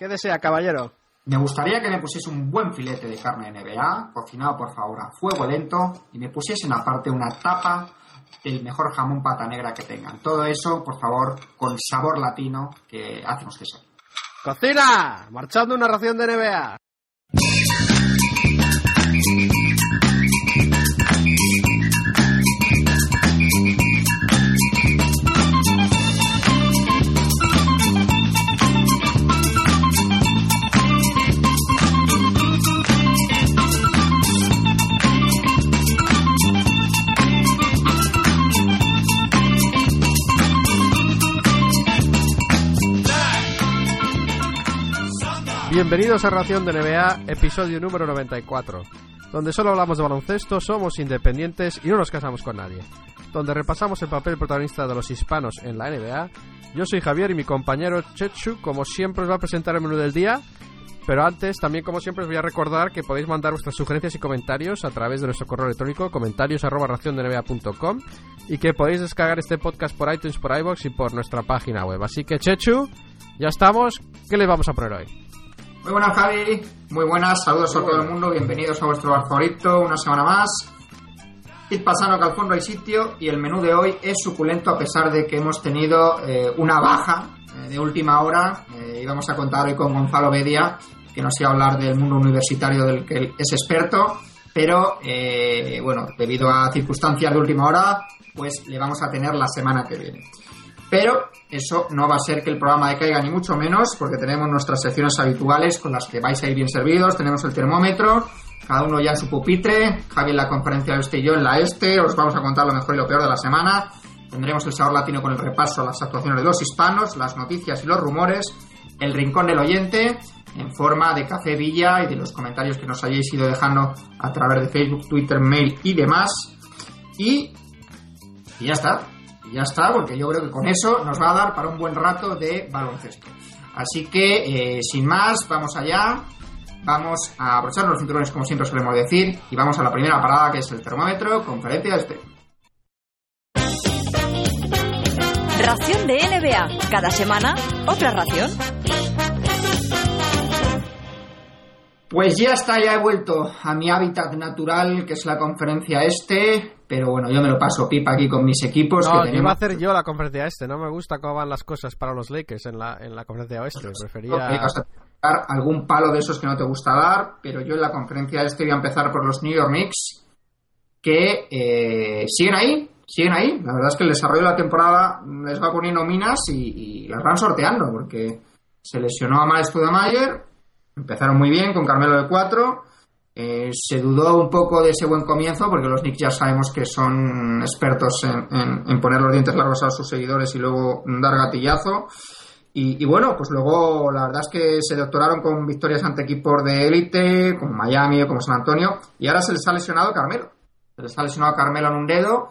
¿Qué desea, caballero? Me gustaría que me pusiese un buen filete de carne de NBA, cocinado por favor a fuego lento, y me pusiesen aparte una tapa del mejor jamón pata negra que tengan. Todo eso, por favor, con sabor latino que hacemos que sea. ¡Cocina! Marchando una ración de NBA. Bienvenidos a Ración de NBA, episodio número 94, donde solo hablamos de baloncesto, somos independientes y no nos casamos con nadie, donde repasamos el papel protagonista de los hispanos en la NBA. Yo soy Javier y mi compañero Chechu, como siempre, os va a presentar el menú del día. Pero antes, también como siempre, os voy a recordar que podéis mandar vuestras sugerencias y comentarios a través de nuestro correo electrónico comentarios y que podéis descargar este podcast por iTunes, por iBox y por nuestra página web. Así que Chechu, ya estamos. ¿Qué le vamos a poner hoy? Muy buenas, Javi. Muy buenas. Saludos a todo el mundo. Bienvenidos a vuestro bar favorito. Una semana más. Id pasando que al fondo hay sitio y el menú de hoy es suculento a pesar de que hemos tenido eh, una baja eh, de última hora. Eh, íbamos a contar hoy con Gonzalo Bedia, que nos iba a hablar del mundo universitario del que es experto, pero bueno, debido a circunstancias de última hora, pues le vamos a tener la semana que viene. Pero eso no va a ser que el programa decaiga ni mucho menos, porque tenemos nuestras secciones habituales con las que vais a ir bien servidos. Tenemos el termómetro, cada uno ya en su pupitre, Javi en la conferencia este y yo en la este. Os vamos a contar lo mejor y lo peor de la semana. Tendremos el sabor latino con el repaso a las actuaciones de los hispanos, las noticias y los rumores, el rincón del oyente en forma de café Villa y de los comentarios que nos hayáis ido dejando a través de Facebook, Twitter, mail y demás. Y ya está ya está, porque yo creo que con eso nos va a dar para un buen rato de baloncesto. Así que, eh, sin más, vamos allá. Vamos a aprovechar los cinturones, como siempre solemos decir, y vamos a la primera parada, que es el termómetro, conferencia este. Ración de NBA. Cada semana, otra ración. Pues ya está, ya he vuelto a mi hábitat natural, que es la conferencia este, pero bueno, yo me lo paso pipa aquí con mis equipos. No, que iba a hacer yo la conferencia este, no me gusta cómo van las cosas para los Lakers en la, en la conferencia oeste, prefería... dar algún palo de esos que no te gusta dar, pero yo en la conferencia este voy a empezar por los New York Knicks, que eh, siguen ahí, siguen ahí. La verdad es que el desarrollo de la temporada les va poniendo minas y, y las van sorteando, porque se lesionó a Miles Studamayer, Empezaron muy bien con Carmelo de 4. Eh, se dudó un poco de ese buen comienzo porque los Knicks ya sabemos que son expertos en, poner los dientes largos a sus seguidores y luego dar gatillazo. Y, bueno, pues luego la verdad es que se doctoraron con victorias ante equipos de élite, como Miami o como San Antonio, y ahora se les ha lesionado Carmelo. Se les ha lesionado Carmelo en un dedo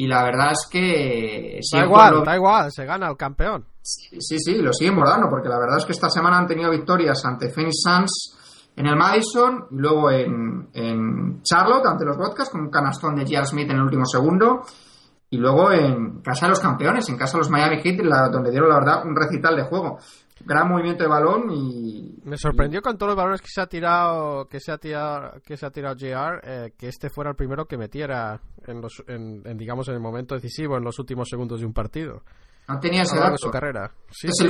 y la verdad es que... Da igual, da igual, se gana el campeón. Sí, sí, lo siguen bordando, porque la verdad es que esta semana han tenido victorias ante Phoenix Suns en el Madison y luego en, Charlotte ante los Vodkas con un canastón de J.R. Smith en el último segundo y luego en casa de los campeones, en casa de los Miami Heat, donde dieron la verdad un recital de juego. Gran movimiento de balón y... Me sorprendió con todos los balones que se ha tirado que se ha tirado, que se ha tirado JR, eh, que este fuera el primero que metiera en, los, en, digamos en el momento decisivo, en los últimos segundos de un partido. No tenía ese dato. de su carrera. Sí, sí.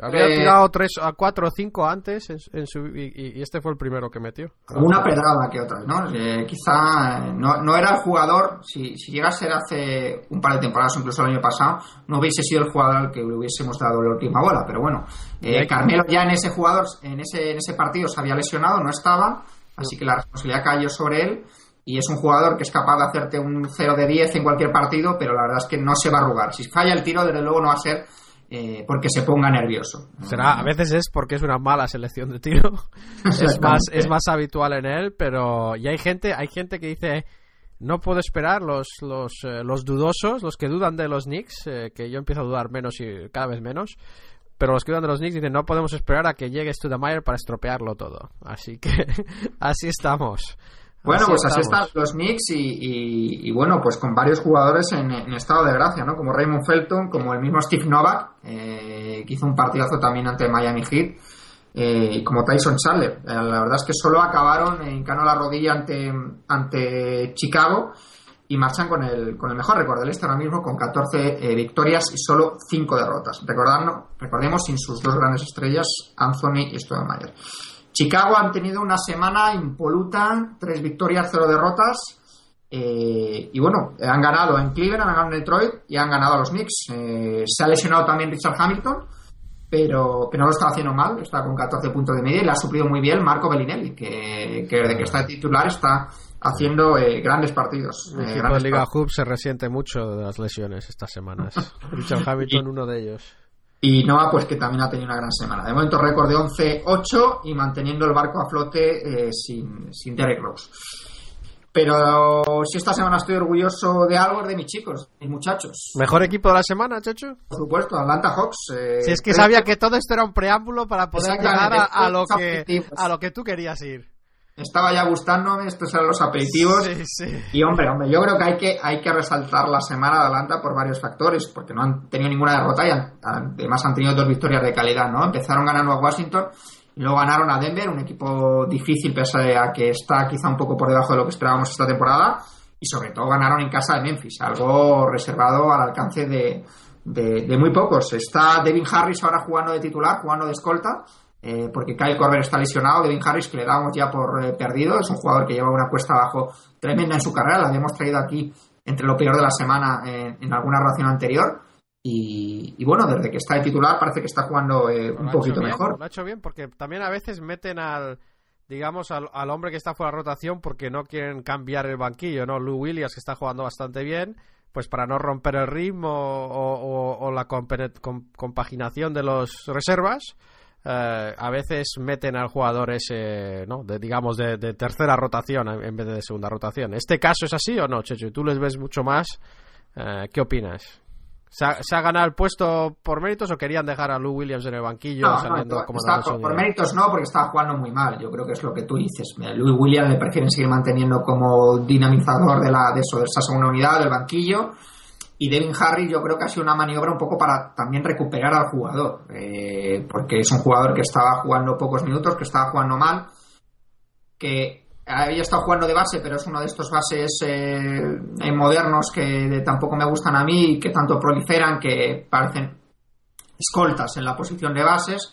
Había tirado tres a cuatro o cinco antes en, su, y, este fue el primero que metió. Una pedrada que otra, ¿no? Eh, quizá no, no, era el jugador, si, si llega a ser hace un par de temporadas, incluso el año pasado, no hubiese sido el jugador al que le hubiésemos dado la última bola. Pero bueno, eh, Carmelo ya en ese jugador, en ese, en ese partido se había lesionado, no estaba, así que la responsabilidad cayó sobre él y es un jugador que es capaz de hacerte un 0 de 10 en cualquier partido, pero la verdad es que no se va a arrugar. Si falla el tiro, desde luego no va a ser eh, porque se ponga nervioso. Será, a veces es porque es una mala selección de tiro. es más, es más habitual en él, pero y hay gente, hay gente que dice no puedo esperar los los, eh, los dudosos, los que dudan de los Knicks, eh, que yo empiezo a dudar menos y cada vez menos. Pero los que dudan de los Knicks dicen no podemos esperar a que llegue Studamayer para estropearlo todo. Así que así estamos. Bueno, pues así están los Knicks y, bueno, pues con varios jugadores en, estado de gracia, ¿no? Como Raymond Felton, como el mismo Steve Novak, eh, que hizo un partidazo también ante Miami Heat. eh, como Tyson Chandler. Eh, la verdad es que solo acabaron en cano la rodilla ante, ante Chicago y marchan con el, con el mejor récord del este ahora mismo, con 14 eh, victorias y solo 5 derrotas. Recordando, recordemos sin sus dos grandes estrellas, Anthony y Stoudemire. Chicago han tenido una semana impoluta, 3 victorias, 0 derrotas. Eh, y bueno, han ganado en Cleveland, han ganado en Detroit y han ganado a los Knicks. Eh, se ha lesionado también Richard Hamilton, pero, pero no lo está haciendo mal, está con 14 puntos de media y le ha suplido muy bien Marco Bellinelli, que, que desde que está titular está haciendo eh, grandes partidos. El eh, equipo de Liga. Hub se resiente mucho de las lesiones estas semanas. Richard Hamilton, uno de ellos. Y Noah, pues que también ha tenido una gran semana. De momento, récord de 11-8 y manteniendo el barco a flote eh, sin, sin Derek Rose. Pero si esta semana estoy orgulloso de algo, es de mis chicos, de mis muchachos. ¿Mejor equipo de la semana, Chechu? Por supuesto, Atlanta Hawks. eh, Si es que sabía que todo esto era un preámbulo para poder llegar a, a lo que, a lo que tú querías ir. Estaba ya gustándome, estos eran los aperitivos. Sí, sí. Y hombre, hombre, yo creo que hay que hay que resaltar la semana de Atlanta por varios factores, porque no han tenido ninguna derrota y han- además han tenido dos victorias de calidad, ¿no? Empezaron ganando a Washington y luego ganaron a Denver, un equipo difícil pese a que está quizá un poco por debajo de lo que esperábamos esta temporada, y sobre todo ganaron en casa de Memphis, algo reservado al alcance de, de, de muy pocos. Está Devin Harris ahora jugando de titular, jugando de escolta, eh, porque Kyle Korver está lesionado, Devin Harris, que le damos ya por eh, perdido, es un jugador que lleva una cuesta abajo tremenda en su carrera, la habíamos traído aquí entre lo peor de la semana en, en alguna relación anterior. Y, y bueno, desde que está de titular parece que está jugando eh, un poquito bien, mejor. Lo ha hecho bien porque también a veces meten al digamos al, al hombre que está fuera de rotación porque no quieren cambiar el banquillo, ¿no? Lou Williams que está jugando bastante bien, pues para no romper el ritmo o, o- o la compaginación de los reservas, eh, a veces meten al jugador ese, ¿no? De, digamos de, de tercera rotación en vez de segunda rotación. ¿Este caso es así o no, Chechu? ¿Tú les ves mucho más? Eh, ¿Qué opinas? ¿Se ha, se ha ganado el puesto por méritos o querían dejar a Lou Williams en el banquillo No, no, saliendo como está- su por, méritos no, porque está jugando muy mal. Yo creo que es lo que tú dices. Mira, Louis Williams le prefieren seguir manteniendo como dinamizador de la de eso, de esa segunda unidad, del banquillo. Y Devin Harry yo creo que ha sido una maniobra un poco para también recuperar al jugador. eh, porque es un jugador que estaba jugando pocos minutos, que estaba jugando mal, que había estado jugando de base, pero es uno de estos bases eh, modernos que tampoco me gustan a mí y que tanto proliferan que parecen escoltas en la posición de bases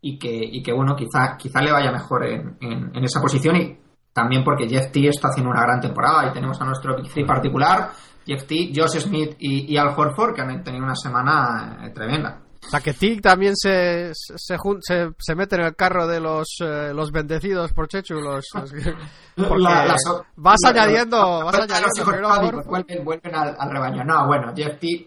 y que, y que bueno, quizá, quizá le vaya mejor en, en- en esa posición y también porque Jeff T está haciendo una gran temporada y tenemos a nuestro Big Three particular, Jeff T, Josh Smith y, y Al Horford que han tenido una semana eh, tremenda. O sea, que Tig también se, se, se, se mete en el carro de los, eh, los bendecidos por Chechu. Los, los que- porque La- las- vas la- añadiendo, vas añadiendo primero vuelven, vuelven al, al rebaño. No, bueno, Jeff T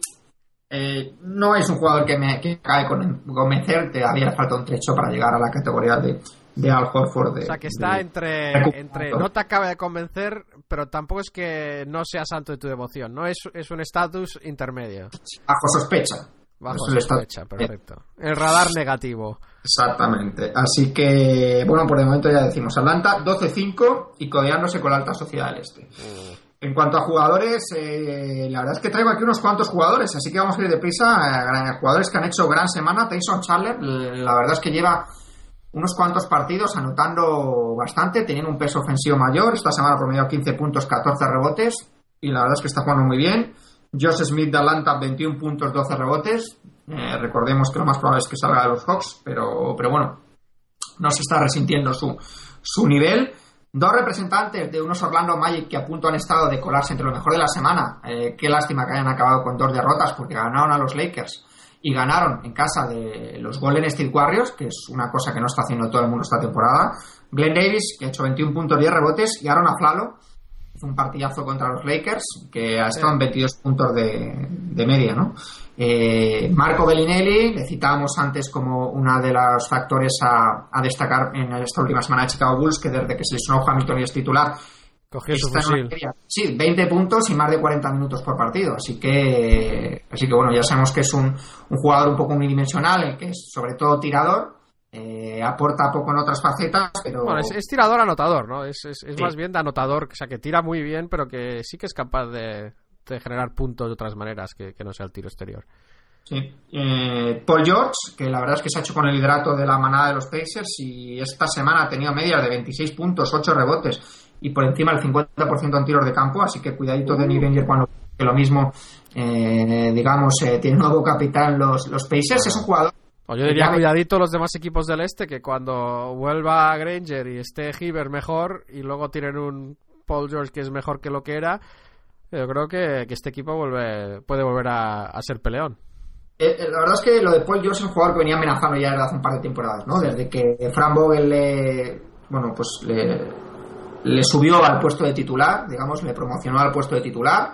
eh, no es un jugador que me que acabe con convencer, todavía le falta un trecho para llegar a la categoría de, de Al Horford. De, O sea, que está de- entre, entre no te acaba de convencer, pero tampoco es que no sea santo de tu devoción, ¿no? Es, es un estatus intermedio. bajo sospecha. Bajo está- sospecha, perfecto. El radar negativo. Exactamente. Así que, bueno, por el momento ya decimos Atlanta 12-5 y codeándose con la alta sociedad del este. En cuanto a jugadores, eh, la verdad es que traigo aquí unos cuantos jugadores, así que vamos a ir deprisa. Eh, jugadores que han hecho gran semana. Tyson Chandler, la verdad es que lleva unos cuantos partidos anotando bastante, teniendo un peso ofensivo mayor. Esta semana promedió 15 puntos, 14 rebotes y la verdad es que está jugando muy bien. Josh Smith de Atlanta, 21 puntos, 12 rebotes. Eh, recordemos que lo más probable es que salga de los Hawks, pero, pero bueno, no se está resintiendo su, su nivel. Dos representantes de unos Orlando Magic que a punto han estado de colarse entre lo mejor de la semana. Eh, qué lástima que hayan acabado con dos derrotas porque ganaron a los Lakers y ganaron en casa de los Golden State Warriors, que es una cosa que no está haciendo todo el mundo esta temporada. Glenn Davis, que ha hecho 21 puntos, 10 rebotes, y Aaron Aflalo, hizo un partidazo contra los Lakers, que ha estado en 22 puntos de, de media, ¿no? Eh, Marco Bellinelli, le citábamos antes como uno de los factores a, a destacar en esta última semana de Chicago Bulls, que desde que se lesionó Hamilton y es titular, Cogió su fusil. Sí, 20 puntos y más de 40 minutos por partido. Así que, así que bueno, ya sabemos que es un, un jugador un poco unidimensional, que es sobre todo tirador, eh, aporta poco en otras facetas, pero Bueno, es, es tirador anotador, ¿no? Es, es, es Sí. más bien de anotador, o sea, que tira muy bien, pero que sí que es capaz de, de generar puntos de otras maneras que, que no sea el tiro exterior. Sí. Eh, Paul George, que la verdad es que se ha hecho con el hidrato de la manada de los Pacers y esta semana ha tenido medias de 26 puntos, 8 rebotes y por encima del 50% en tiros de campo, así que cuidadito de Nick Granger cuando que lo mismo, eh, digamos, eh, tiene nuevo capitán los, los Pacers. Es un jugador o yo diría cuidadito los demás equipos del este que cuando vuelva Granger y esté Hiver mejor y luego tienen un Paul George que es mejor que lo que era, yo creo que, que este equipo vuelve, puede volver a, a ser peleón. Eh, la verdad es que lo de Paul George es un jugador que venía amenazando ya desde hace un par de temporadas, ¿no? Desde que Fran Vogel le, bueno, pues le, le subió al puesto de titular, digamos, le promocionó al puesto de titular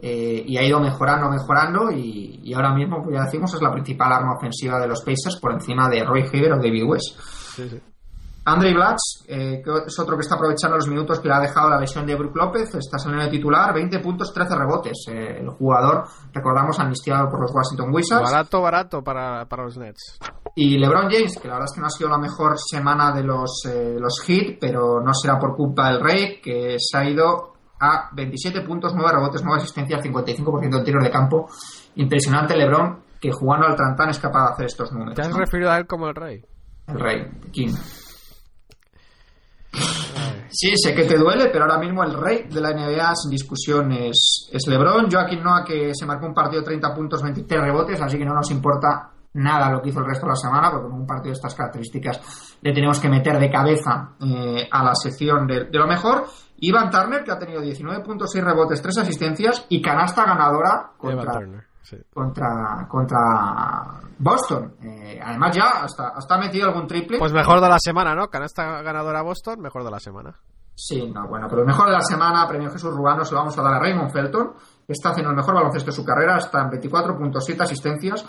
eh, y ha ido mejorando, mejorando y, y, ahora mismo, pues ya decimos, es la principal arma ofensiva de los Pacers por encima de Roy Hibbert o David West. Sí, sí. Andre Blatch, eh, que es otro que está aprovechando los minutos que le ha dejado la lesión de Brook López, está saliendo de titular, 20 puntos, 13 rebotes. Eh, el jugador, recordamos, amnistiado por los Washington Wizards. Barato, barato para, para, los Nets. Y LeBron James, que la verdad es que no ha sido la mejor semana de los, eh, los Heat, pero no será por culpa del Rey, que se ha ido a 27 puntos, 9 rebotes, 9 asistencias, 55% de tiros de campo. Impresionante LeBron, que jugando al Trantán es capaz de hacer estos números. ¿Te has ¿no? referido a él como el Rey? El Rey, King. Sí, sé que te duele, pero ahora mismo el rey de la NBA sin discusión es, es LeBron. Joaquín Noah que se marcó un partido de 30 puntos, 23 rebotes, así que no nos importa nada lo que hizo el resto de la semana, porque con un partido de estas características le tenemos que meter de cabeza eh, a la sección de, de, lo mejor. Ivan Turner, que ha tenido 19 puntos, 6 rebotes, 3 asistencias y canasta ganadora contra, sí. contra, contra Boston. Eh, además ya hasta, hasta ha metido algún triple. Pues mejor de la semana, ¿no? Canasta ganadora Boston, mejor de la semana. Sí, no, bueno, pero el mejor de la semana, premio Jesús Rubano, se lo vamos a dar a Raymond Felton, que está haciendo el mejor baloncesto de su carrera, está en 24.7 asistencias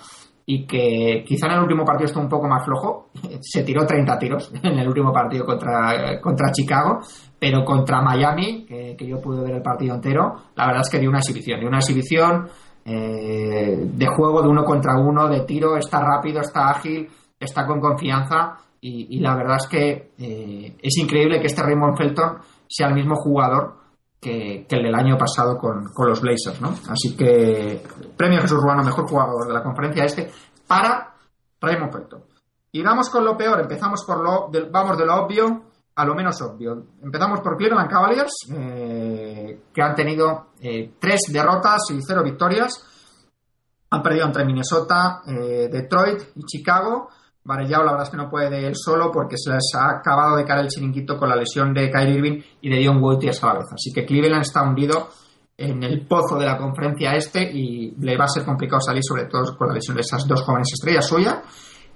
y que quizá en el último partido estuvo un poco más flojo, se tiró 30 tiros en el último partido contra, contra Chicago, pero contra Miami, que, que yo pude ver el partido entero, la verdad es que dio una exhibición, dio una exhibición eh, de juego de uno contra uno, de tiro, está rápido, está ágil, está con confianza y, la verdad es que eh, es increíble que este Raymond Felton sea el mismo jugador que, el del año pasado con, con, los Blazers, ¿no? Así que premio Jesús Urbano, mejor jugador de la conferencia este, para Raymond Felton. Y vamos con lo peor, empezamos por lo, vamos de lo obvio a lo menos obvio. Empezamos por Cleveland Cavaliers, eh, que han tenido eh, tres derrotas y cero victorias. Han perdido entre Minnesota, eh, Detroit y Chicago. Varellao la verdad es que no puede de él solo porque se les ha acabado de caer el chiringuito con la lesión de Kyrie Irving y de Dion Waiters a la vez. Así que Cleveland está hundido en el pozo de la conferencia este y le va a ser complicado salir, sobre todo con la lesión de esas dos jóvenes estrellas suyas.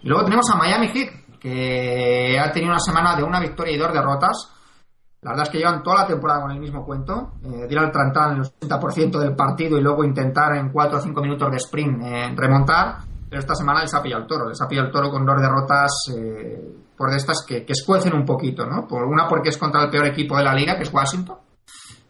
Y luego tenemos a Miami Heat, que ha tenido una semana de una victoria y dos derrotas. La verdad es que llevan toda la temporada con el mismo cuento. Eh, ir al trantán el 80% del partido y luego intentar en 4 o 5 minutos de sprint eh, remontar. Pero esta semana les ha pillado el toro. Les ha pillado el toro con dos derrotas eh, por de estas que, que, escuecen un poquito. ¿no? Por una porque es contra el peor equipo de la liga, que es Washington.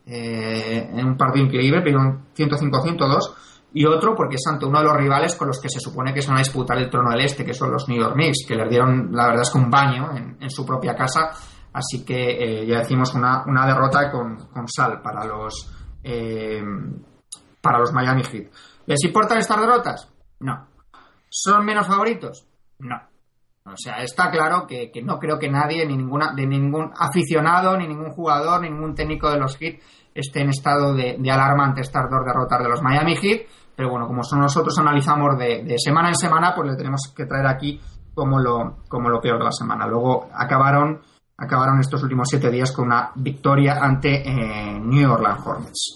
Eh, en un partido increíble, pero 105-102 y otro porque es ante uno de los rivales con los que se supone que se van a disputar el trono del este, que son los New York Knicks, que les dieron, la verdad es que un baño en, su propia casa, así que eh, ya decimos una, una derrota con, con, sal para los eh, para los Miami Heat. ¿Les importan estas derrotas? No. ¿Son menos favoritos? No. O sea, está claro que, que no creo que nadie, ni ninguna, de ningún aficionado, ni ningún jugador, ni ningún técnico de los Heat esté en estado de, de alarma ante estas dos derrotas de los Miami Heat pero bueno, como nosotros analizamos de, semana en semana, pues le tenemos que traer aquí como lo, como lo peor de la semana. Luego acabaron, acabaron estos últimos siete días con una victoria ante eh, New Orleans Hornets.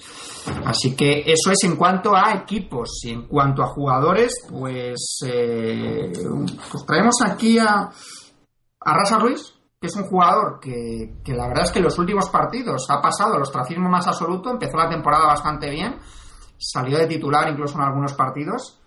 Así que eso es en cuanto a equipos y en cuanto a jugadores, pues, eh, pues traemos aquí a, a Rasa Ruiz, que es un jugador que, que la verdad es que en los últimos partidos ha pasado el ostracismo más absoluto, empezó la temporada bastante bien, salió de titular incluso en algunos partidos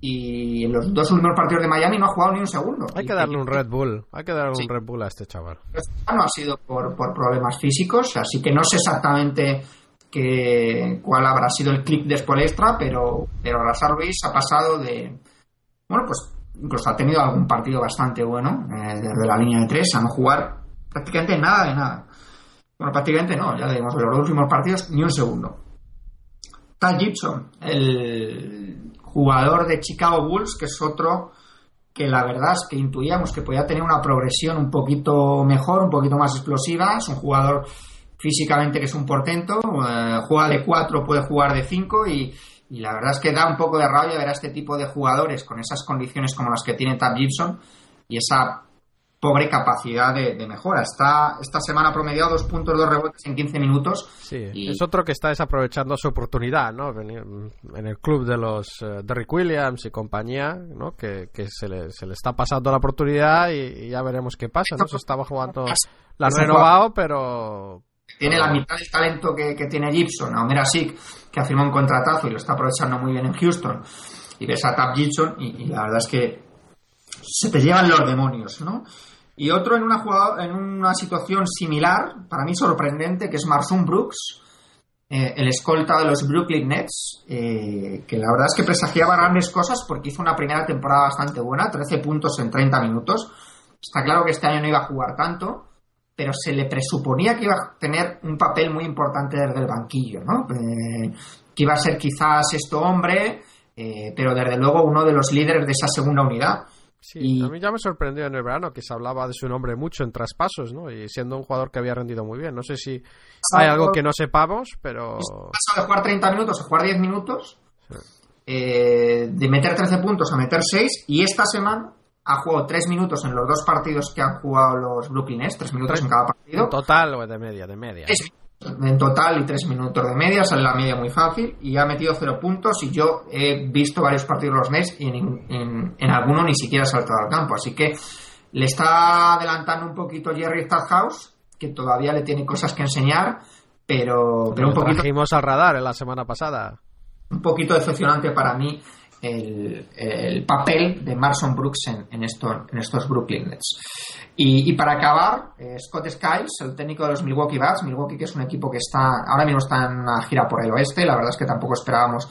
y en los dos últimos partidos de Miami no ha jugado ni un segundo. Hay que darle un Red Bull, hay que darle sí. un Red Bull a este chaval. No ha sido por, por problemas físicos, así que no sé exactamente que, cuál habrá sido el clip de Spolestra, pero, pero Razar Ruiz ha pasado de... Bueno, pues incluso ha tenido algún partido bastante bueno eh, desde la línea de tres a no jugar prácticamente nada de nada. Bueno, prácticamente no, ya digamos, de los dos últimos partidos ni un segundo. Tad Gibson, el jugador de Chicago Bulls, que es otro que la verdad es que intuíamos que podía tener una progresión un poquito mejor, un poquito más explosiva. Es un jugador físicamente que es un portento, eh, juega de 4, puede jugar de 5 y, y, la verdad es que da un poco de rabia ver a este tipo de jugadores con esas condiciones como las que tiene Tab Gibson y esa pobre capacidad de, de, mejora. Está esta semana promediado dos puntos, dos rebotes en 15 minutos. Sí, y... es otro que está desaprovechando su oportunidad, ¿no? En el club de los uh, Derrick Williams y compañía, ¿no? Que, que se, le, se, le, está pasando la oportunidad y, y, ya veremos qué pasa, ¿no? Se estaba jugando, la han renovado, pero... Tiene la mitad del talento que, que tiene Gibson, Omer Asik, que ha firmado un contratazo y lo está aprovechando muy bien en Houston. Y ves a Tab Gibson y, y la verdad es que se te llevan los demonios, ¿no? Y otro en una, en una situación similar, para mí sorprendente, que es Marsun Brooks, eh, el escolta de los Brooklyn Nets, eh, que la verdad es que presagiaba grandes cosas porque hizo una primera temporada bastante buena, 13 puntos en 30 minutos. Está claro que este año no iba a jugar tanto, pero se le presuponía que iba a tener un papel muy importante desde el banquillo, ¿no? Eh, que iba a ser quizás esto hombre, pero desde luego uno de los líderes de esa segunda unidad. Sí, y... a mí ya me sorprendió en el verano que se hablaba de su nombre mucho en traspasos, ¿no? Y siendo un jugador que había rendido muy bien. No sé si hay algo que no sepamos, pero... Pasó de jugar 30 minutos a jugar 10 minutos, sí. eh, de meter 13 puntos a meter 6, y esta semana ha jugado 3 minutos en los dos partidos que han jugado los Brooklyn Nets, 3 minutos 3, en cada partido. ¿En total o de media? De media. Es, en total y 3 minutos de media, sale la media muy fácil y ha metido 0 puntos y yo he visto varios partidos de los Nets y en, en, en alguno ni siquiera ha saltado al campo, así que le está adelantando un poquito Jerry Stadhouse, que todavía le tiene cosas que enseñar, pero, pero un poquito... Al radar en la semana pasada. Un poquito decepcionante para mí el, el, papel de Marson Brooks en, en, en estos Brooklyn Nets. Y, y para acabar, eh, Scott Skiles, el técnico de los Milwaukee Bucks, Milwaukee que es un equipo que está ahora mismo está en una gira por el oeste, la verdad es que tampoco esperábamos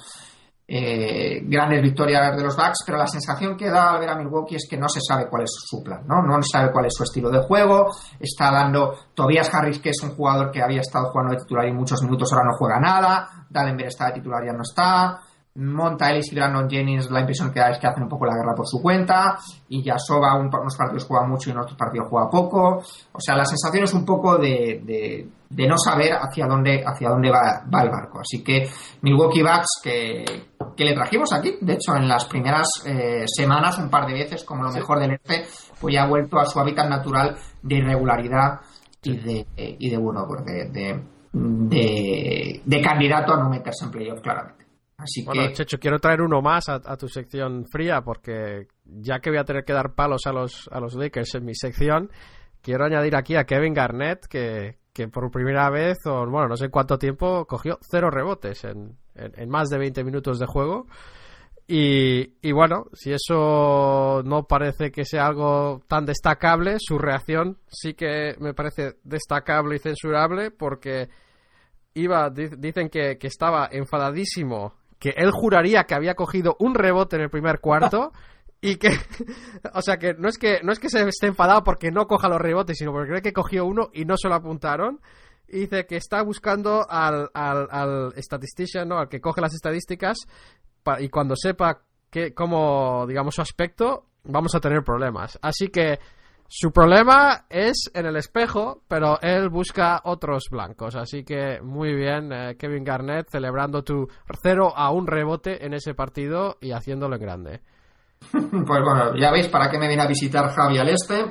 eh, grandes victorias de los Bucks, pero la sensación que da al ver a Milwaukee es que no se sabe cuál es su plan, ¿no? No se sabe cuál es su estilo de juego, está dando Tobias Harris, que es un jugador que había estado jugando de titular y muchos minutos, ahora no juega nada, Dallenberg está de titular, ya no está, Monta Ellis y Brandon Jennings la impresión que da es que hacen un poco la guerra por su cuenta y ya Soba un, unos partidos juega mucho y en otros partidos juega poco. O sea la sensación es un poco de, de, de no saber hacia dónde hacia dónde va, va, el barco. Así que Milwaukee Bucks que, que le trajimos aquí de hecho en las primeras eh, semanas un par de veces como lo mejor del este pues ya ha vuelto a su hábitat natural de irregularidad y de, y de bueno pues de, de, de, de candidato a no meterse en playoff claramente Así bueno, que... Checho, quiero traer uno más a, a, tu sección fría porque ya que voy a tener que dar palos a los, a los Lakers en mi sección, quiero añadir aquí a Kevin Garnett que, que por primera vez, o bueno, no sé cuánto tiempo, cogió cero rebotes en, en, en más de 20 minutos de juego. Y, y, bueno, si eso no parece que sea algo tan destacable, su reacción sí que me parece destacable y censurable porque iba, dicen que, que estaba enfadadísimo que él juraría que había cogido un rebote en el primer cuarto y que o sea que no es que no es que se esté enfadado porque no coja los rebotes sino porque cree que cogió uno y no se lo apuntaron y dice que está buscando al, al, al statistician ¿no? al que coge las estadísticas y cuando sepa que cómo digamos su aspecto vamos a tener problemas así que su problema es en el espejo, pero él busca otros blancos. Así que muy bien, eh, Kevin Garnett, celebrando tu 0 a un rebote en ese partido y haciéndolo en grande. Pues bueno, ya veis para qué me viene a visitar Javi al este.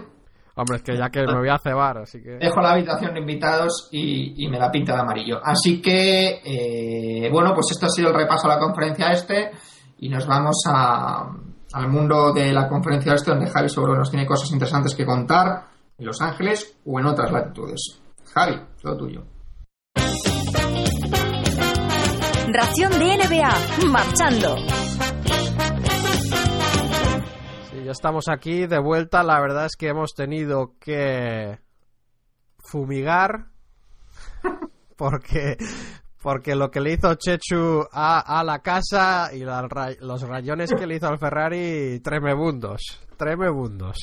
Hombre, es que ya que me voy a cebar, así que... Dejo la habitación de invitados y, y me la pinta de amarillo. Así que, eh, bueno, pues esto ha sido el repaso a la conferencia este y nos vamos a al mundo de la conferencia este donde Javi seguro nos tiene cosas interesantes que contar en Los Ángeles o en otras latitudes. Javi, todo tuyo. Ración de NBA, marchando. Sí, ya estamos aquí de vuelta. La verdad es que hemos tenido que fumigar porque porque lo que le hizo Chechu a, a la casa y la, los rayones que le hizo al Ferrari, tremebundos, tremebundos.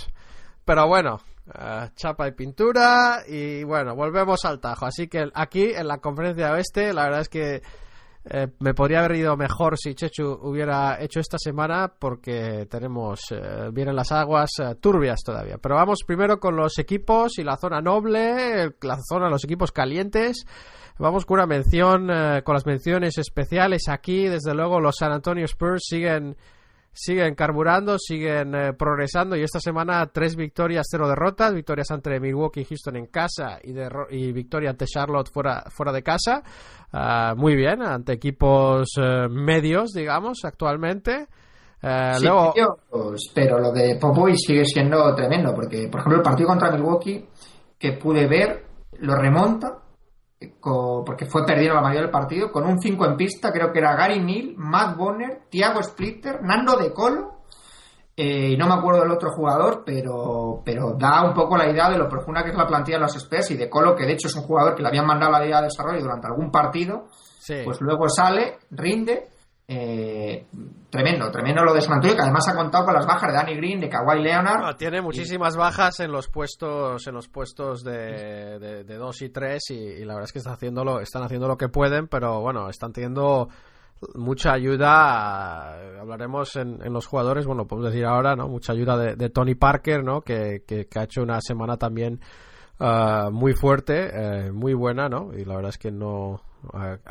Pero bueno, uh, chapa y pintura y bueno, volvemos al tajo. Así que aquí en la conferencia oeste, la verdad es que Eh, me podría haber ido mejor si Chechu hubiera hecho esta semana porque tenemos, eh, vienen las aguas eh, turbias todavía. Pero vamos primero con los equipos y la zona noble, la zona los equipos calientes. Vamos con una mención, con las menciones especiales aquí. Desde luego los San Antonio Spurs siguen siguen carburando, siguen eh, progresando y esta semana tres victorias, cero derrotas, victorias ante Milwaukee y Houston en casa y, y victoria ante Charlotte fuera, fuera de casa. Ah, muy bien, ante equipos eh, medios, digamos, actualmente. Eh, luego... pero lo de Popoy sigue siendo tremendo, porque, por ejemplo, el partido contra Milwaukee que pude ver lo remonta porque fue perdiendo la mayoría del partido, con un 5 en pista, creo que era Gary Neal, Matt Bonner, Thiago Splitter, Nando De Colo, eh, y no me acuerdo del otro jugador, pero, pero da un poco la idea de lo profunda que es la plantilla de los Spurs y De Colo, que de hecho es un jugador que le habían mandado la idea de desarrollo durante algún partido, pues luego sale, rinde eh, tremendo, tremendo lo de San Antonio, que además ha contado con las bajas de Danny Green, de Kawhi Leonard. tiene muchísimas bajas en los puestos, en los puestos de, de, 2 y 3 y, la verdad es que están haciendo, lo, están haciendo lo que pueden, pero bueno, están teniendo mucha ayuda, hablaremos en, los jugadores, bueno, podemos decir ahora, ¿no? Mucha ayuda de, Tony Parker, ¿no? Que, que, ha hecho una semana también uh, muy fuerte, eh, muy buena, ¿no? Y la verdad es que no,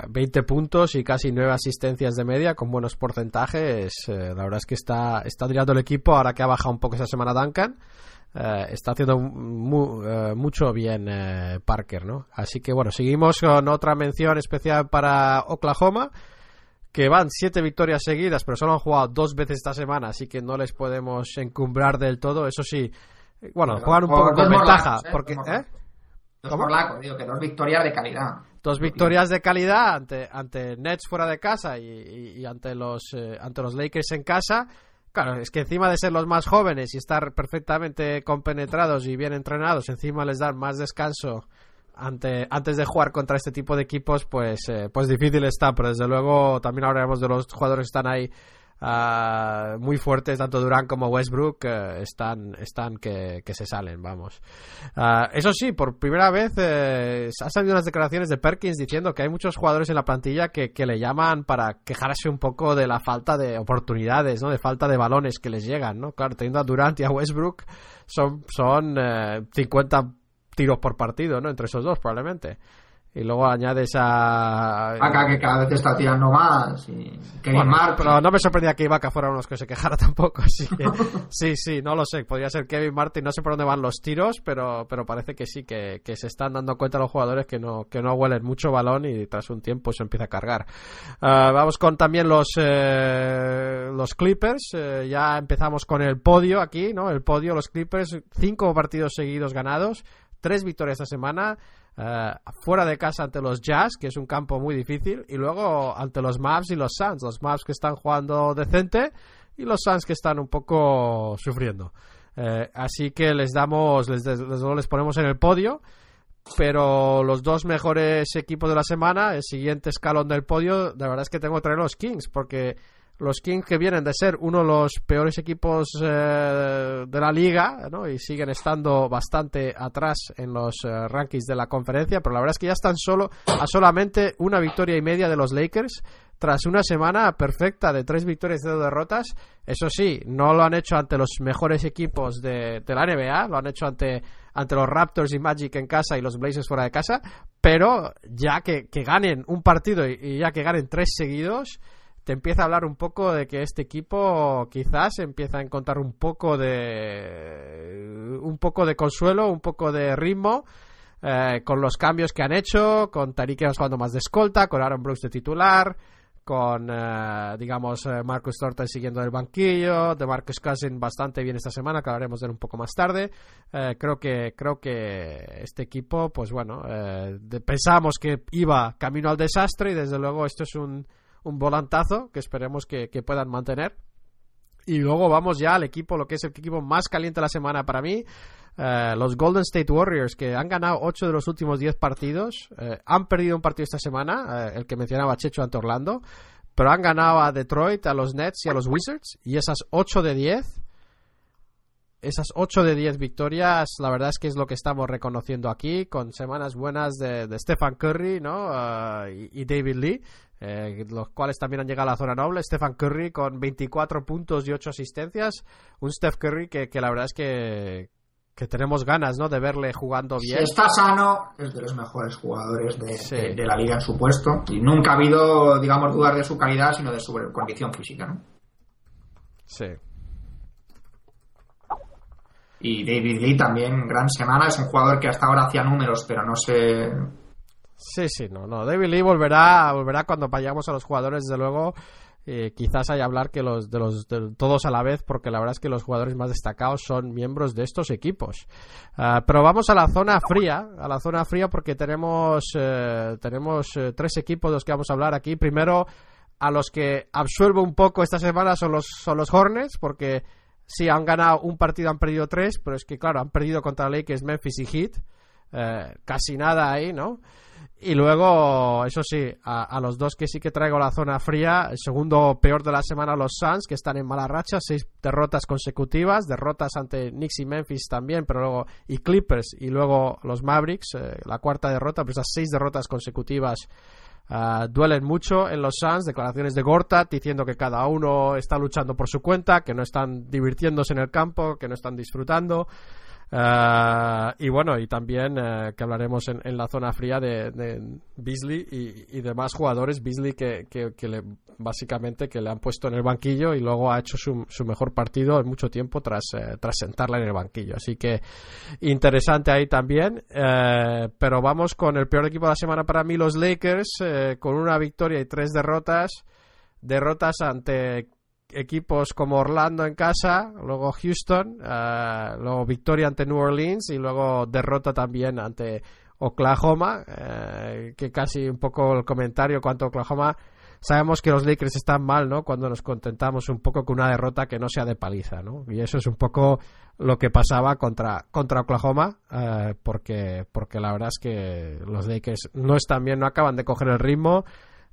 20 puntos y casi 9 asistencias de media con buenos porcentajes. Eh, la verdad es que está, está tirando el equipo ahora que ha bajado un poco esa semana Duncan. Eh, está haciendo eh, mucho bien Parker, ¿no? Así que bueno, seguimos con otra mención especial para Oklahoma, que van siete victorias seguidas, pero solo han jugado dos veces esta semana, así que no les podemos encumbrar del todo. Eso sí, bueno, juegan un poco con ventaja, porque... Dos digo que dos victorias de calidad. Dos victorias de calidad ante, ante Nets fuera de casa y, ante, los, eh, ante los Lakers en casa. Claro, es que encima de ser los más jóvenes y estar perfectamente compenetrados y bien entrenados, encima les dan más descanso ante, antes de jugar contra este tipo de equipos, pues, eh, pues difícil está. Pero desde luego también hablaremos de los jugadores que están ahí Ah, muy fuertes, tanto Durán como Westbrook eh, están, están que, se salen, vamos. Ah, eso sí, por primera vez eh, ha salido unas declaraciones de Perkins diciendo que hay muchos jugadores en la plantilla que, le llaman para quejarse un poco de la falta de oportunidades, ¿no? De falta de balones que les llegan, ¿no? Claro, teniendo a Durant y a Westbrook son, son 50 eh, tiros por partido, ¿no? Entre esos dos, probablemente y luego añades a Acá que cada vez está tirando más y Kevin Martin pero no me sorprendía que Ibaka fuera uno de los que se quejara tampoco así que sí sí no lo sé. Podría ser Kevin Martin no sé por dónde van los tiros pero pero parece que sí que, se están dando cuenta los jugadores que no que no huelen mucho balón y tras un tiempo se empieza a cargar. Ah, vamos con también los eh, los Clippers. Eh, ya empezamos con el podio aquí no el podio los Clippers cinco partidos seguidos ganados tres victorias esta semana eh, fuera de casa ante los Jazz, que es un campo muy difícil, y luego ante los Mavs y los Suns, los Mavs que están jugando decente y los Suns que están un poco sufriendo. Eh, así que les damos, les, les, ponemos en el podio, pero los dos mejores equipos de la semana, el siguiente escalón del podio, de verdad es que tengo que traer los Kings, porque los Kings que vienen de ser uno de los peores equipos eh, de la liga ¿no? y siguen estando bastante atrás en los eh, rankings de la conferencia, pero la verdad es que ya están solo a solamente una victoria y media de los Lakers tras una semana perfecta de tres victorias y dos derrotas. Eso sí, no lo han hecho ante los mejores equipos de, la NBA, lo han hecho ante, ante los Raptors y Magic en casa y los Blazers fuera de casa, pero ya que, ganen un partido y ya que ganen tres seguidos te empieza a hablar un poco de que este equipo quizás empieza a encontrar un poco de un poco de consuelo, un poco de ritmo eh, con los cambios que han hecho, con Tariq jugando más de escolta, con Aaron Brooks de titular, con eh, digamos eh, Marcus Thornton siguiendo el banquillo, de Marcus Cousins bastante bien esta semana, que hablaremos de él un poco más tarde. creo que creo que este equipo, pues bueno, pensábamos que iba camino al desastre y desde luego esto es un un volantazo que esperemos que, puedan mantener. Y luego vamos ya al equipo, lo que es el equipo más caliente de la semana para mí. Eh, los Golden State Warriors, que han ganado 8 de los últimos 10 partidos. Eh, han perdido un partido esta semana, eh, el que mencionaba Checho ante Orlando. Pero han ganado a Detroit, a los Nets y a los Wizards. Y esas 8 de 10 esas 8 de 10 victorias, la verdad es que es lo que estamos reconociendo aquí, con semanas buenas de, Stephen Curry ¿no? y, David Lee, eh, los cuales también han llegado a la zona noble. Stephen Curry con 24 puntos y 8 asistencias. Un Steph Curry que, que la verdad es que, que tenemos ganas ¿no? de verle jugando bien. Si está sano, es de los mejores jugadores de, de, la liga en su puesto. Y nunca ha habido, digamos, dudas de su calidad, sino de su condición física. ¿no? Sí. Y David Lee también, gran semana. Es un jugador que hasta ahora hacía números, pero no sé. Sí, sí, no, no. David Lee volverá, volverá cuando vayamos a los jugadores, desde luego. Eh, quizás hay hablar que los de los todos a la vez porque la verdad es que los jugadores más destacados son miembros de estos equipos uh, pero vamos a la zona fría a la zona fría porque tenemos eh, tenemos eh, tres equipos de los que vamos a hablar aquí primero a los que absuelvo un poco esta semana son los son los Hornets porque sí han ganado un partido han perdido tres pero es que claro han perdido contra Lakers Memphis y Heat casi nada ahí no y luego, eso sí, a, los dos que sí que traigo la zona fría, el segundo peor de la semana, los Suns, que están en mala racha, seis derrotas consecutivas, derrotas ante Knicks y Memphis también, pero luego, y Clippers, y luego los Mavericks, eh, la cuarta derrota, pues esas seis derrotas consecutivas uh, duelen mucho en los Suns, declaraciones de Gortat diciendo que cada uno está luchando por su cuenta, que no están divirtiéndose en el campo, que no están disfrutando. Uh, y bueno, y también uh, que hablaremos en, en, la zona fría de, Beasley y, y, demás jugadores. Beasley que, que, que, le, básicamente que le han puesto en el banquillo y luego ha hecho su, su mejor partido en mucho tiempo tras, uh, tras sentarla en el banquillo. Así que interesante ahí también. pero vamos con el peor equipo de la semana para mí, los Lakers, con una victoria y tres derrotas. Derrotas ante equipos como Orlando en casa, luego Houston, uh, luego victoria ante New Orleans y luego derrota también ante Oklahoma, uh, que casi un poco el comentario cuanto a Oklahoma. Sabemos que los Lakers están mal, ¿no? Cuando nos contentamos un poco con una derrota que no sea de paliza, ¿no? Y eso es un poco lo que pasaba contra, contra Oklahoma, uh, porque, porque la verdad es que los Lakers no están bien, no acaban de coger el ritmo.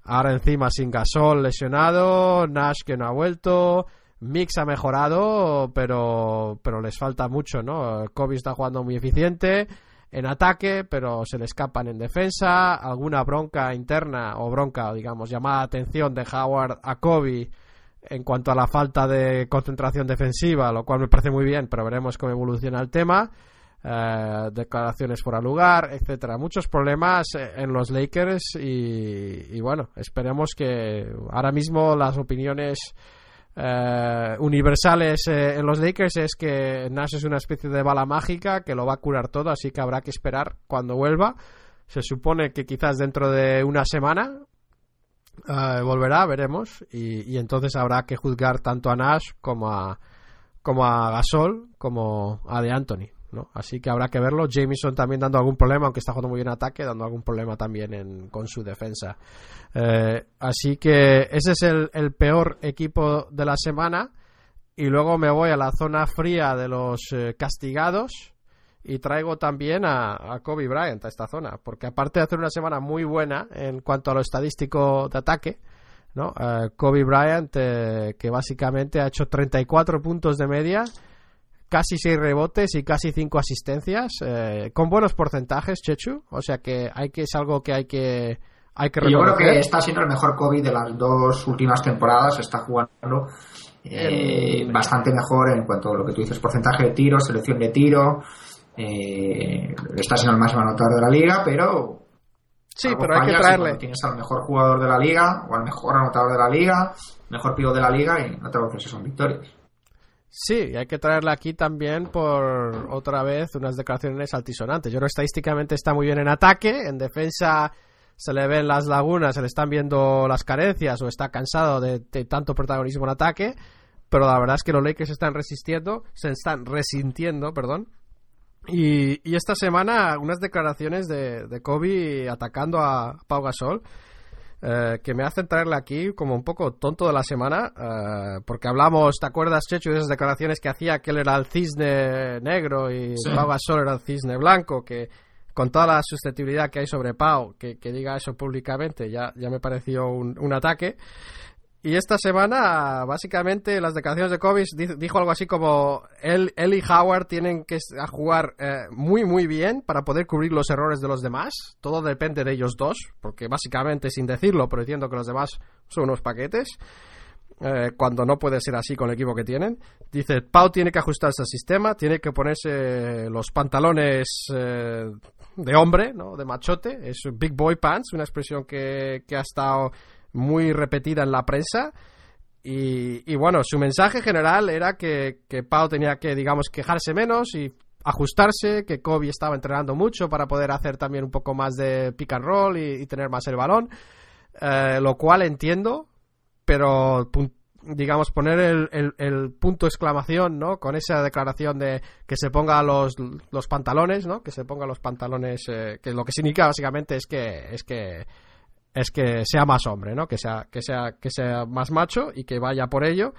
Ahora encima sin Gasol lesionado, Nash que no ha vuelto, Mix ha mejorado, pero, pero les falta mucho, ¿no? Kobe está jugando muy eficiente en ataque, pero se le escapan en defensa, alguna bronca interna o bronca, digamos, llamada atención de Howard a Kobe en cuanto a la falta de concentración defensiva, lo cual me parece muy bien, pero veremos cómo evoluciona el tema. Eh, declaraciones fuera lugar, etcétera. Muchos problemas eh, en los Lakers y, bueno, esperemos que ahora mismo las opiniones eh, universales en los Lakers es que Nash es una especie de bala mágica que lo va a curar todo, así que habrá que esperar cuando vuelva. Se supone que quizás dentro de una semana volverá, veremos, y, y entonces habrá que juzgar tanto a Nash como a como a Gasol como a De Anthony. Así que habrá que verlo. Jameson también dando algún problema, aunque está jugando muy bien en ataque, dando algún problema también en, con su defensa. Eh, así que ese es el, peor equipo de la semana. Y luego me voy a la zona fría de los eh, castigados. Y traigo también a, Kobe Bryant a esta zona. Porque aparte de hacer una semana muy buena en cuanto a lo estadístico de ataque, ¿no? Uh, Kobe Bryant, eh, que básicamente ha hecho 34 puntos de media casi seis rebotes y casi cinco asistencias, eh, con buenos porcentajes, Chechu. O sea que hay que es algo que hay que hay que Yo creo que está siendo el mejor Kobe de las dos últimas temporadas. Está jugando eh, bastante mejor en cuanto a lo que tú dices, porcentaje de tiro, selección de tiro. Eh, está siendo el máximo anotador de la liga, pero Sí, pero hay que traerle. Tienes al mejor jugador de la liga o al mejor anotador de la liga, mejor pivo de la liga y no te veces son victorias. Sí, hay que traerle aquí también por otra vez unas declaraciones altisonantes. Yo creo que estadísticamente está muy bien en ataque, en defensa se le ven las lagunas, se le están viendo las carencias o está cansado de, de tanto protagonismo en ataque, pero la verdad es que los Lakers están resistiendo, se están resintiendo, perdón. Y, y esta semana unas declaraciones de, de Kobe atacando a Pau Gasol eh, que me hacen traerle aquí como un poco tonto de la semana, eh, porque hablamos, ¿te acuerdas, Chechu, de esas declaraciones que hacía que él era el cisne negro y sí. Pau Gasol era el cisne blanco, que con toda la susceptibilidad que hay sobre Pau, que, que diga eso públicamente, ya, ya me pareció un, un ataque. Y esta semana, básicamente, las declaraciones de Kobe dijo algo así como él, él y Howard tienen que jugar eh, muy, muy bien para poder cubrir los errores de los demás. Todo depende de ellos dos, porque básicamente, sin decirlo, pero diciendo que los demás son unos paquetes. Eh, cuando no puede ser así con el equipo que tienen. Dice, Pau tiene que ajustarse al sistema, tiene que ponerse los pantalones eh, de hombre, ¿no? De machote. Es Big Boy Pants, una expresión que, que ha estado muy repetida en la prensa. Y, bueno, su mensaje general era que, que Pau tenía que, digamos, quejarse menos y ajustarse, que Kobe estaba entrenando mucho para poder hacer también un poco más de pick and roll y, tener más el balón, eh, lo cual entiendo, pero digamos poner el, el, punto exclamación, ¿no? Con esa declaración de que se ponga los, los pantalones, ¿no? Que se ponga los pantalones, eh, que lo que significa básicamente es que es que es que sea más hombre, ¿no? Que sea, que sea, que sea más macho y que vaya por ello.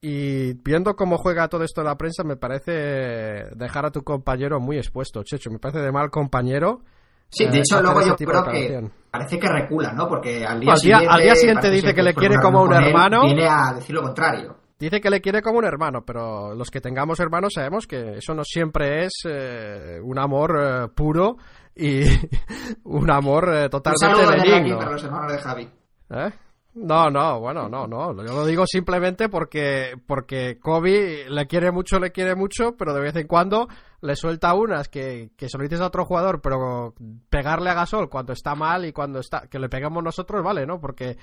Y viendo cómo juega todo esto en la prensa, me parece dejar a tu compañero muy expuesto, Checho. Me parece de mal compañero. Sí, de eh, hecho, luego yo creo que parece que recula, ¿no? Porque al día, siguiente, al día siguiente dice que le quiere como un hermano. Viene a decir lo contrario. Dice que le quiere como un hermano, pero los que tengamos hermanos sabemos que eso no siempre es eh, un amor eh, puro y un amor eh, totalmente benigno. para los hermanos de Javi. ¿Eh? No, no, bueno, no, no. Yo lo digo simplemente porque, porque Kobe le quiere mucho, le quiere mucho, pero de vez en cuando le suelta unas que, que se lo dices a otro jugador, pero pegarle a Gasol cuando está mal y cuando está, que le pegamos nosotros, vale, ¿no? Porque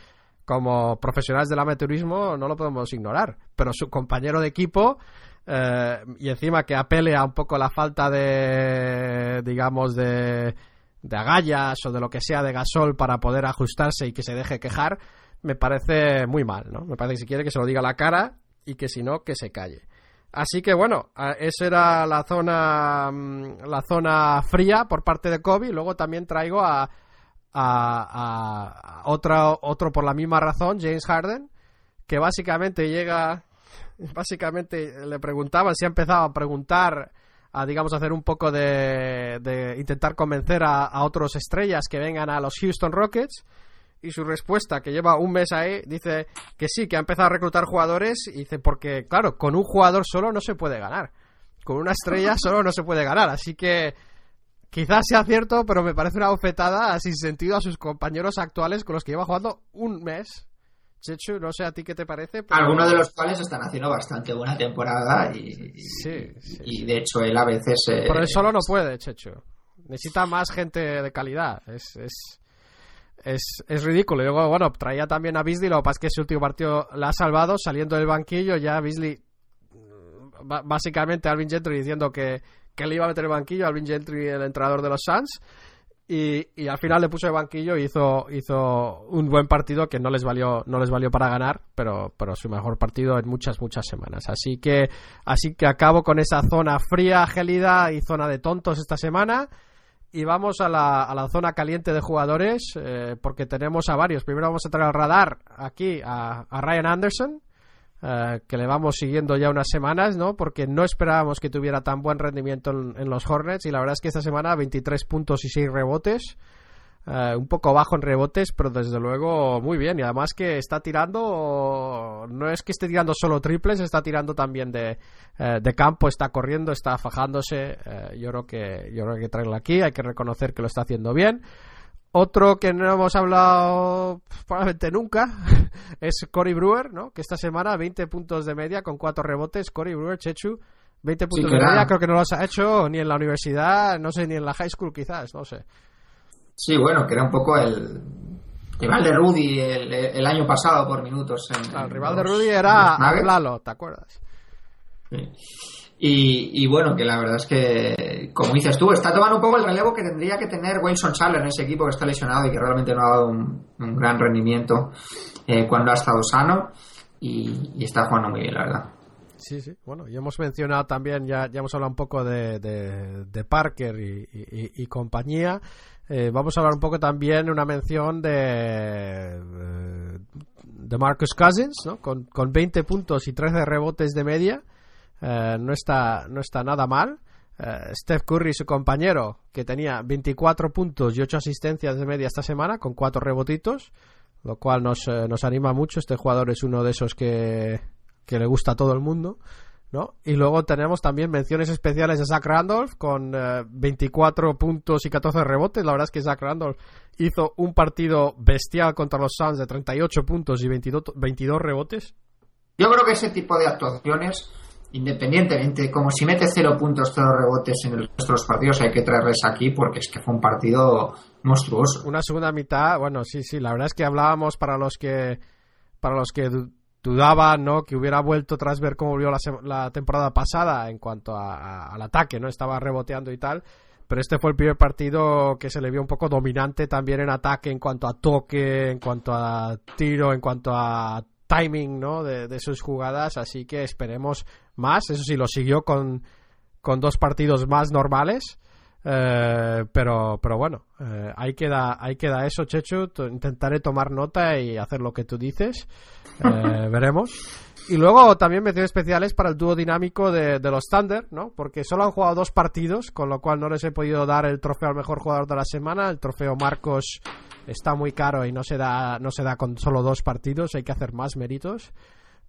como profesionales del amateurismo no lo podemos ignorar. Pero su compañero de equipo eh, y encima que apele a un poco la falta de, digamos, de, de agallas o de lo que sea de gasol para poder ajustarse y que se deje quejar, me parece muy mal, ¿no? Me parece que si quiere que se lo diga a la cara y que si no, que se calle. Así que bueno, esa era la zona, mm, la zona fría por parte de Kobe. Luego también traigo a, a, a otro, otro por la misma razón, James Harden, que básicamente llega básicamente le preguntaban si ha empezado a preguntar, a digamos hacer un poco de, de intentar convencer a, a, otros estrellas que vengan a los Houston Rockets. Y su respuesta, que lleva un mes ahí, dice que sí, que ha empezado a reclutar jugadores. Y dice, porque claro, con un jugador solo no se puede ganar. Con una estrella solo no se puede ganar. Así que quizás sea cierto, pero me parece una bofetada sin sentido a sus compañeros actuales con los que lleva jugando un mes Chechu, no sé a ti qué te parece. Algunos de los cuales están haciendo bastante buena temporada y, y, de hecho él a veces... Eh... Pero él solo no puede, Chechu. Necesita más gente de calidad. Es, es, es, es ridículo. Y luego, bueno, traía también a Beasley, lo que pasa es que ese último partido la ha salvado saliendo del banquillo. Ya Beasley, mm, básicamente Alvin Gentry diciendo que, que le iba a meter el banquillo, Alvin Gentry, el entrenador de los Suns. Y, al final le puso de banquillo y hizo, hizo un buen partido que no les valió, no les valió para ganar, pero, pero su mejor partido en muchas, muchas semanas. Así que, así que acabo con esa zona fría, gélida y zona de tontos esta semana. Y vamos a la, a la zona caliente de jugadores, eh, porque tenemos a varios. Primero vamos a traer al radar aquí a Ryan Anderson, eh, que le vamos siguiendo ya unas semanas, ¿no? Porque no esperábamos que tuviera tan buen rendimiento en, los Hornets y la verdad es que esta semana 23 puntos y 6 rebotes. Eh, un poco bajo en rebotes, pero desde luego muy bien. Y además que está tirando, no es que esté tirando solo triples, está tirando también de, eh, de campo, está corriendo, está fajándose. yo creo que yo creo que traerlo aquí, hay que reconocer que lo está haciendo bien. Otro que no hemos hablado probablemente nunca es Cory Brewer, ¿no? Que esta semana 20 puntos de media con 4 rebotes. Cory Brewer, Chechu, 20 puntos de media, creo que no los ha hecho ni en la universidad, no sé, ni en la high school quizás, no sé. Sí, bueno, que era un poco el rival de Rudy el, año pasado por minutos. el rival de Rudy era Lalo, ¿te acuerdas? Sí. Y, bueno, que la verdad es que, como dices tú, está tomando un poco el relevo que tendría que tener Wilson Chandler en ese equipo que está lesionado y que realmente no ha dado un, gran rendimiento eh, cuando ha estado sano y, está jugando muy bien, la verdad. Sí, sí, bueno, y hemos mencionado también, ya, ya hemos hablado un poco de, de, Parker y, compañía. Eh, vamos a hablar un poco también, una mención de, de Marcus Cousins, ¿no? con, con 20 puntos y 13 rebotes de media. Eh, no, está, no está nada mal. Eh, Steph Curry, su compañero, que tenía 24 puntos y 8 asistencias de media esta semana, con 4 rebotitos. lo cual nos, eh, nos anima mucho. Este jugador es uno de esos que, que le gusta a todo el mundo. ¿no? Y luego tenemos también menciones especiales de Zach Randolph con 24 eh, puntos y 14 rebotes. La verdad es que Zach Randolph hizo un partido bestial contra los Suns de 38 puntos y 22, 22 rebotes. Yo creo que ese tipo de actuaciones, independientemente, como si mete 0 puntos, 0 rebotes en los partidos, hay que traerles aquí porque es que fue un partido monstruoso. Una segunda mitad, bueno, sí, sí, la verdad es que hablábamos para los que para los que dudaba ¿no? que hubiera vuelto tras ver cómo volvió la, temporada pasada en cuanto al ataque, ¿no? Estaba reboteando y tal. Pero este fue el primer partido que se le vio un poco dominante también en ataque en cuanto a toque, en cuanto a tiro, en cuanto a timing ¿no? de, sus jugadas. Así que esperemos más. Eso sí, lo siguió con, con dos partidos más normales. Eh, pero, pero bueno, eh, ahí, queda, ahí queda eso, Chechu. Intentaré tomar nota y hacer lo que tú dices. Eh, veremos. Y luego también menciones especiales para el dúo dinámico de, los Thunder, ¿no? Porque solo han jugado dos partidos, con lo cual no les he podido dar el trofeo al mejor jugador de la semana. El trofeo Marcos está muy caro y no se da, no se da con solo dos partidos, hay que hacer más méritos.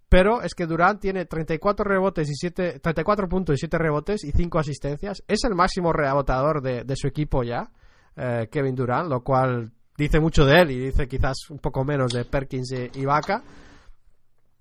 Pero es que Durant tiene 34 rebotes y 7, 34 puntos y 7 rebotes y 5 asistencias. Es el máximo rebotador de, su equipo ya, eh, Kevin Durant, lo cual dice mucho de él y dice quizás un poco menos de Perkins y, y Vaca.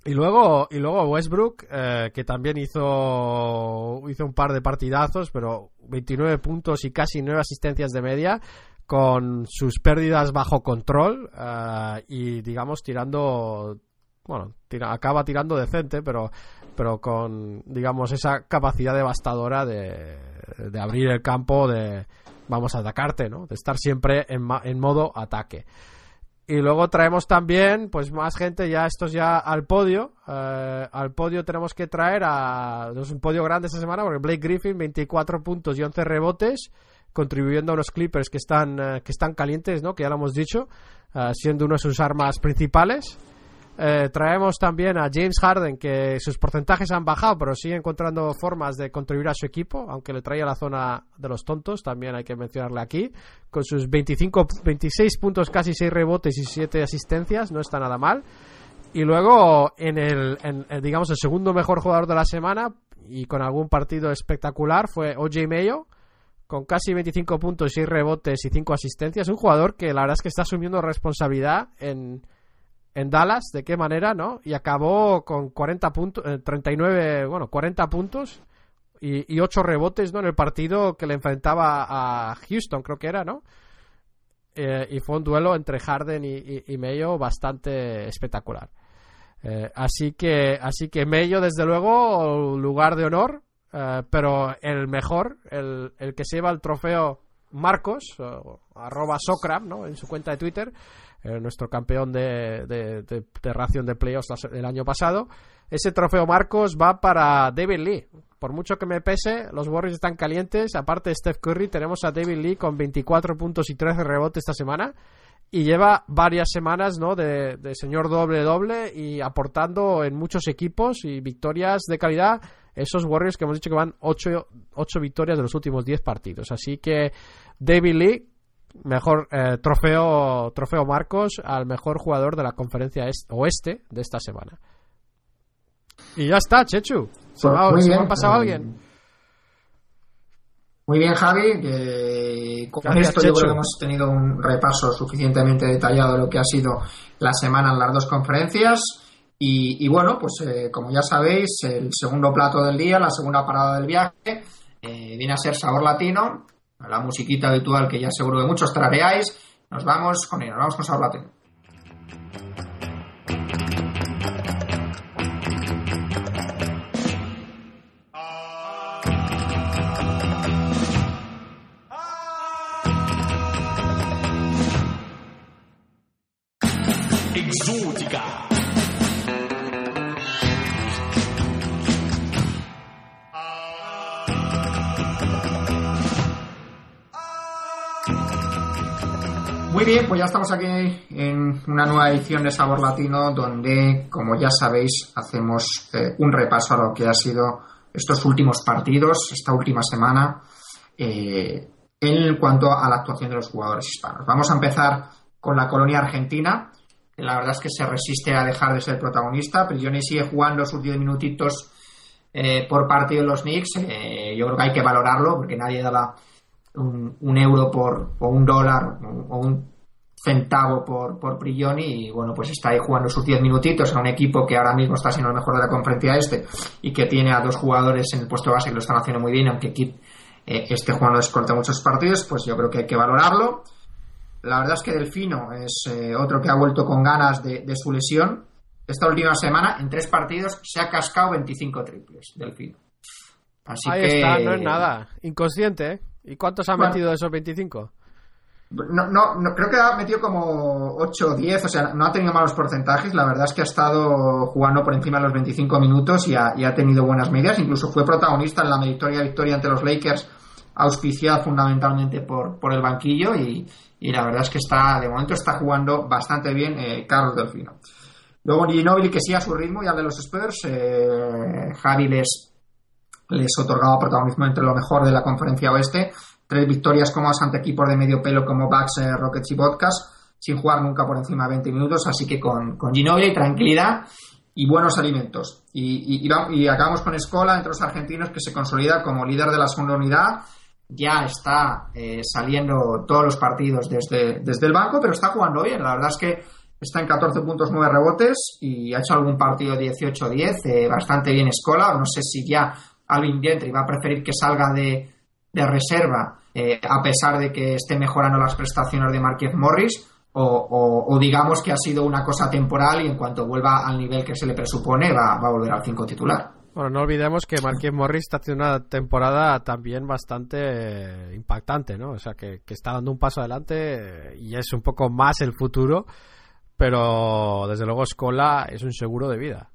Y luego, y luego Westbrook, eh, que también hizo, hizo un par de partidazos, pero 29 puntos y casi 9 asistencias de media, con sus pérdidas bajo control eh, y, digamos, tirando. Bueno, acaba tirando decente, pero, pero con, digamos, esa capacidad devastadora de, de abrir el campo, de vamos a atacarte, ¿no? De estar siempre en, en modo ataque. Y luego traemos también, pues más gente, ya estos ya al podio. Eh, al podio tenemos que traer a. Es un podio grande esta semana, porque Blake Griffin, 24 puntos y 11 rebotes, contribuyendo a los Clippers que están, eh, que están calientes, ¿no? Que ya lo hemos dicho, eh, siendo una de sus armas principales. Eh, traemos también a James Harden, que sus porcentajes han bajado, pero sigue encontrando formas de contribuir a su equipo, aunque le traía la zona de los tontos, también hay que mencionarle aquí, con sus 25, 26 puntos, casi 6 rebotes y 7 asistencias, no está nada mal. Y luego, en el, digamos, el segundo mejor jugador de la semana, y con algún partido espectacular, fue OJ Mayo, con casi 25 puntos, 6 rebotes y 5 asistencias. Un jugador que la verdad es que está asumiendo responsabilidad en en Dallas, de qué manera, ¿no? Y acabó con 40 puntos, 39, eh, bueno, 40 puntos y, y 8 rebotes, ¿no? En el partido que le enfrentaba a Houston, creo que era, ¿no? Eh, y fue un duelo entre Harden y, y, Mello bastante espectacular. Eh, así que, así que Mello, desde luego, lugar de honor, pero el mejor, el, el, que se lleva el trofeo Marcos, arroba Socram, ¿no? En su cuenta de Twitter, eh, nuestro campeón de, de, ración de playoffs el año pasado. Ese trofeo Marcos va para David Lee. Por mucho que me pese, los Warriors están calientes. Aparte de Steph Curry, tenemos a David Lee con 24 puntos y 13 rebotes esta semana. Y lleva varias semanas ¿no? de, señor doble-doble y aportando en muchos equipos y victorias de calidad. Esos Warriors que hemos dicho que van 8, 8 victorias de los últimos 10 partidos. Así que David Lee mejor eh, trofeo trofeo Marcos al mejor jugador de la conferencia oeste de esta semana. Y ya está, Chechu. ¿Se, me, ha, pasado alguien? Muy bien, Javi. con esto yo creo que hemos tenido un repaso suficientemente detallado de lo que ha sido la semana en las dos conferencias. Y, bueno, pues eh, como ya sabéis, el segundo plato del día, la segunda parada del viaje, eh, viene a ser sabor latino la musiquita habitual que ya seguro que muchos trareáis. Nos vamos con nos vamos con Sabor estamos aquí en una nueva edición de Sabor Latino donde, como ya sabéis, hacemos eh, un repaso a lo que ha sido estos últimos partidos, esta última semana, eh, en cuanto a la actuación de los jugadores hispanos. Vamos a empezar con la colonia argentina, la verdad es que se resiste a dejar de ser protagonista. Prigioni sigue jugando sus 10 minutitos eh, por partido en los Knicks. Yo creo que hay que valorarlo porque nadie da un, un, euro por, o un dólar o un centavo por, por Prigioni y bueno, pues está ahí jugando sus 10 minutitos en un equipo que ahora mismo está siendo el mejor de la conferencia este y que tiene a dos jugadores en el puesto base que lo están haciendo muy bien, aunque Kip eh, esté jugando de muchos partidos, pues yo creo que hay que valorarlo. La verdad es que Delfino es eh, otro que ha vuelto con ganas de, su lesión. Esta última semana, en tres partidos, se ha cascado 25 triples, Delfino. Así Ahí está, no es nada. Inconsciente, ¿eh? ¿Y cuántos ha metido de esos 25? No, no, creo que ha metido como 8 o 10, o sea, no ha tenido malos porcentajes. La verdad es que ha estado jugando por encima de los 25 minutos y ha, tenido buenas medias. Incluso fue protagonista en la meritoria victoria ante los Lakers, auspiciada fundamentalmente por, por el banquillo. Y, la verdad es que está, de momento, está jugando bastante bien eh, Carlos Delfino. Luego Ginobili que sigue a su ritmo y al de los Spurs. Eh, Javi les otorgaba protagonismo entre lo mejor de la conferencia oeste tres victorias cómodas ante equipos de medio pelo como Bucks, eh, Rockets y Podcast, sin jugar nunca por encima de 20 minutos, así que con, con Ginobili, tranquilidad y buenos alimentos. Y, y, acabamos con Escola, entre los argentinos, que se consolida como líder de la segunda unidad. Ya está eh, saliendo todos los partidos desde, desde el banco, pero está jugando bien. La verdad es que está en 14 puntos, 9 rebotes y ha hecho algún partido 18-10, eh, bastante bien Escola. No sé si ya Alvin Gentry va a preferir que salga de, de reserva, eh, a pesar de que esté mejorando las prestaciones de Marquez Morris, o, digamos que ha sido una cosa temporal y en cuanto vuelva al nivel que se le presupone va, a volver al 5 titular. Bueno, no olvidemos que Marquez Morris está haciendo una temporada también bastante eh, impactante, ¿no? O sea, que, está dando un paso adelante eh, y es un poco más el futuro, pero desde luego Escola es un seguro de vida.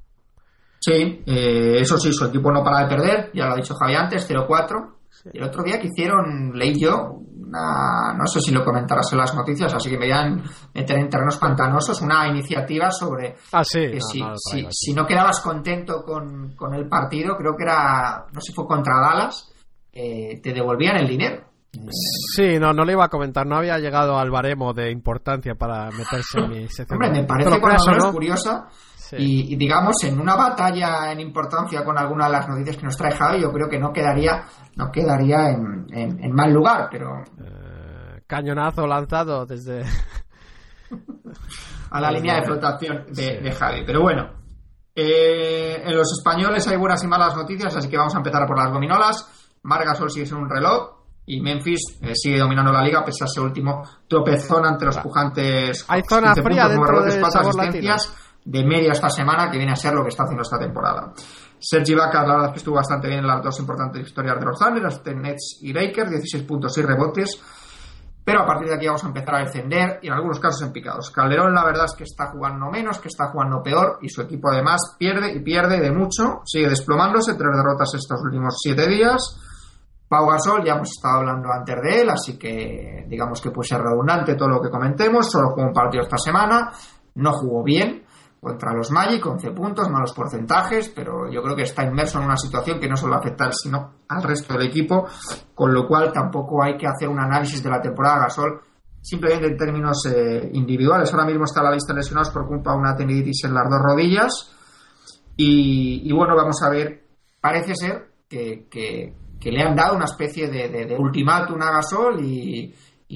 Sí, eso sí, su equipo no para de perder, ya lo ha dicho Javi antes, 0-4, el otro día que hicieron, leí yo, no sé si lo comentarás en las noticias, así que me voy a meter en terrenos pantanosos, una iniciativa sobre ah, sí. que si, si, no quedabas contento con, el partido, creo que era, no sé si fue contra Dallas, eh, te devolvían el dinero. Sí, no, no le iba a comentar, no había llegado al baremo de importancia para meterse en mi sección. Hombre, me parece ¿no? curiosa y, digamos, en una batalla en importancia con alguna de las noticias que nos trae Javi, yo creo que no quedaría, no quedaría en, mal lugar, pero... Eh, cañonazo lanzado desde... a la línea de flotación de, Javi. Pero bueno, eh, en los españoles hay buenas y malas noticias, así que vamos a empezar por las gominolas. Margasol sigue siendo un reloj y Memphis eh, sigue dominando la liga pese a ese último tropezón ante los pujantes. Hay zona fría dentro de de media esta semana, que viene a ser lo que está haciendo esta temporada. Sergi Vaca, la verdad es que estuvo bastante bien en las dos importantes historias de los Thunder, Nets y Lakers, 16 puntos y rebotes. Pero a partir de aquí vamos a empezar a descender y en algunos casos en picados. Calderón, la verdad es que está jugando menos, que está jugando peor y su equipo además pierde y pierde de mucho. Sigue desplomándose, tres derrotas estos últimos siete días. Pau Gasol, ya hemos estado hablando antes de él, así que digamos que puede ser redundante todo lo que comentemos. Solo jugó un partido esta semana, no jugó bien contra los Magic, 11 puntos, malos porcentajes, pero yo creo que está inmerso en una situación que no solo afecta a él, sino al resto del equipo, con lo cual tampoco hay que hacer un análisis de la temporada Gasol simplemente en términos eh, individuales. Ahora mismo está la lista de lesionados por culpa de una tendinitis en las dos rodillas y, bueno, vamos a ver, parece ser que, le han dado una especie de, ultimátum a Gasol y,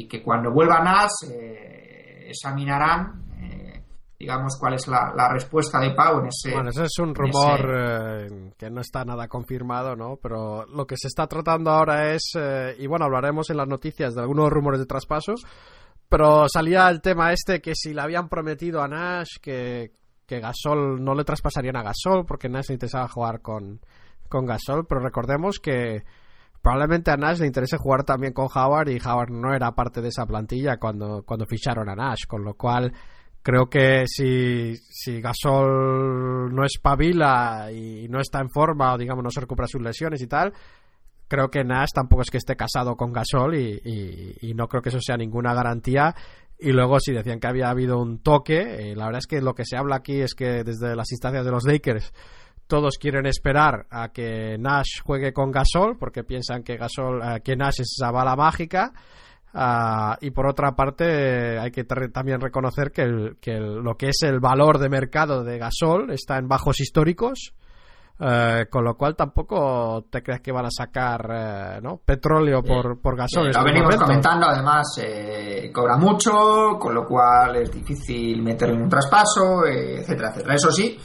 que cuando vuelva Nas eh, examinarán digamos, cuál es la, respuesta de Pau en ese... Bueno, ese es un rumor eh, que no está nada confirmado, ¿no? Pero lo que se está tratando ahora es, eh, y bueno, hablaremos en las noticias de algunos rumores de traspaso, pero salía el tema este que si le habían prometido a Nash que, que Gasol no le traspasarían a Gasol porque Nash le interesaba jugar con, con Gasol, pero recordemos que probablemente a Nash le interese jugar también con Howard y Howard no era parte de esa plantilla cuando, cuando ficharon a Nash, con lo cual creo que si, si Gasol no espabila y no está en forma o digamos no se recupera sus lesiones y tal, creo que Nash tampoco es que esté casado con Gasol y, no creo que eso sea ninguna garantía. Y luego si decían que había habido un toque, eh, la verdad es que lo que se habla aquí es que desde las instancias de los Lakers todos quieren esperar a que Nash juegue con Gasol porque piensan que Gasol, eh, que Nash es esa bala mágica Ah, y por otra parte, hay que también reconocer que, el, que lo que es el valor de mercado de Gasol está en bajos históricos. Eh, con lo cual tampoco te creas que van a sacar eh, ¿no? petróleo por, por gasol. lo venimos comentando, además eh, cobra mucho, con lo cual es difícil meterle en un traspaso, etcétera, etcétera. Eso sí,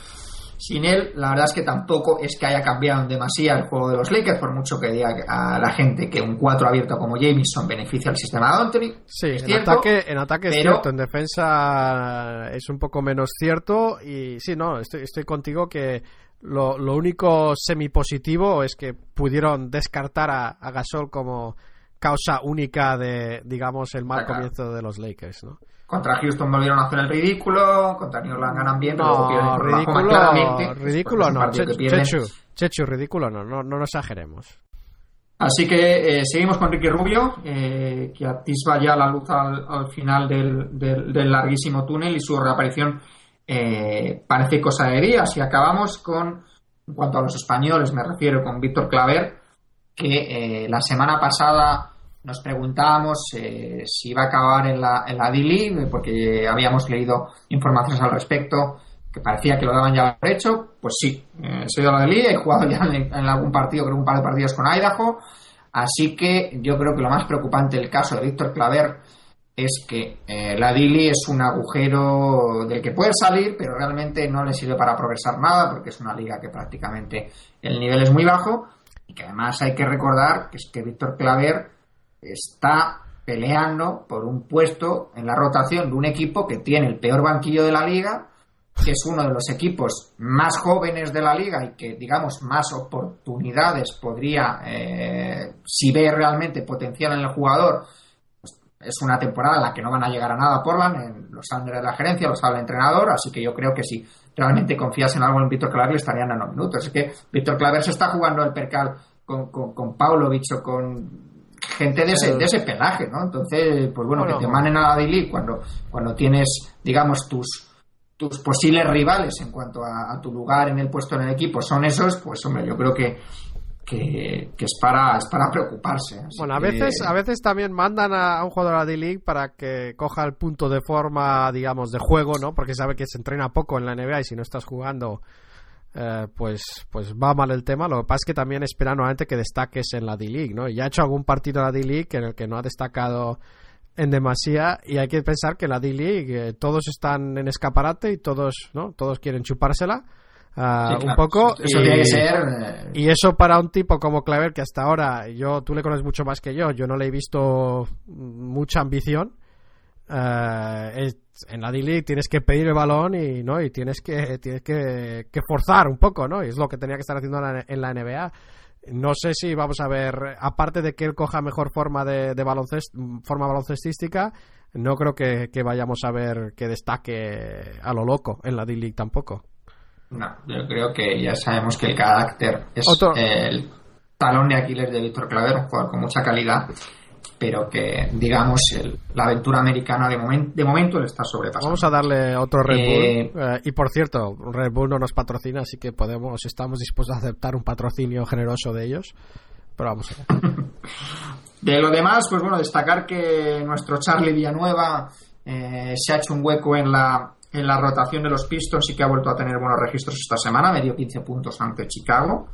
sin él, la verdad es que tampoco es que haya cambiado demasía el juego de los Lakers, por mucho que diga a la gente que un 4 abierto como Jameson beneficia al sistema de Anthony. Sí, en, ataque, en ataque es cierto, en defensa es un poco menos cierto. Y sí, no, estoy, estoy contigo que lo, lo único semipositivo es que pudieron descartar a, a Gasol como causa única de, digamos, el mal comienzo de los Lakers, ¿no? Contra Houston volvieron a hacer el ridículo, contra New Orleans ganan bien, pero no, pierden ridículo, ridículo no, Chechu, Chechu, ridículo no, no, no exageremos. Así que eh, seguimos con Ricky Rubio, eh, que atisba ya la luz al, final del, del, larguísimo túnel y su reaparición eh, parece cosa de días. Y acabamos con, en cuanto a los españoles, me refiero con Víctor Claver, que la semana pasada nos preguntábamos eh, si iba a acabar en la, en la D-League, porque habíamos leído informaciones al respecto que parecía que lo daban ya por hecho. Pues sí, eh, he sido la D-League, he jugado ya en, algún partido, creo un par de partidos con Idaho. Así que yo creo que lo más preocupante del caso de Víctor Claver es que eh, la Dili es un agujero del que puede salir, pero realmente no le sirve para progresar nada, porque es una liga que prácticamente el nivel es muy bajo. Y que además hay que recordar que es que Víctor Claver está peleando por un puesto en la rotación de un equipo que tiene el peor banquillo de la liga, que es uno de los equipos más jóvenes de la liga y que, digamos, más oportunidades podría, eh, si ve realmente potencial en el jugador, pues, es una temporada en la que no van a llegar a nada Portland, los sabe de la gerencia, lo sabe el entrenador, así que yo creo que si realmente confías en algo en Víctor Claver, estarían dando minutos. Es que Víctor Claver se está jugando el percal con, con, con o con gente de ese, de ese pelaje, ¿no? Entonces, pues bueno, que te manden a la d cuando, cuando tienes, digamos, tus tus posibles rivales en cuanto a, tu lugar en el puesto en el equipo son esos, pues hombre, yo creo que, que, es para es para preocuparse. bueno, a veces a veces también mandan a, un jugador a la D-League para que coja el punto de forma, digamos, de juego, ¿no? Porque sabe que se entrena poco en la NBA y si no estás jugando eh, pues, pues va mal el tema. Lo que pasa es que también espera nuevamente que destaques en la D-League, ¿no? Ya ha hecho algún partido en la D-League en el que no ha destacado en demasía y hay que pensar que la D-League eh, todos están en escaparate y todos, ¿no? Todos quieren chupársela. Ah, un poco eso, y, ser eh, y eso para un tipo como Claver que hasta ahora yo tú le conoces mucho más que yo yo no le he visto mucha ambición eh, en la D-League tienes que pedir el balón y no y tienes que tienes que, forzar un poco, ¿no? Y es lo que tenía que estar haciendo en la, NBA. No sé si vamos a ver, aparte de que él coja mejor forma de, forma baloncestística, no creo que, vayamos a ver que destaque a lo loco en la D-League tampoco. No, yo creo que ya sabemos que el carácter es el talón de Aquiles de Víctor Claver, un jugador con mucha calidad pero que, digamos, la aventura americana de, momento de momento le está sobrepasando. Vamos a darle otro Red Bull. Eh, eh, y por cierto, Red Bull no nos patrocina, así que podemos estamos dispuestos a aceptar un patrocinio generoso de ellos. Pero vamos a ver. de lo demás, pues bueno, destacar que nuestro Charlie Villanueva eh, se ha hecho un hueco en la, en la rotación de los Pistons y que ha vuelto a tener buenos registros esta semana, medio 15 puntos ante Chicago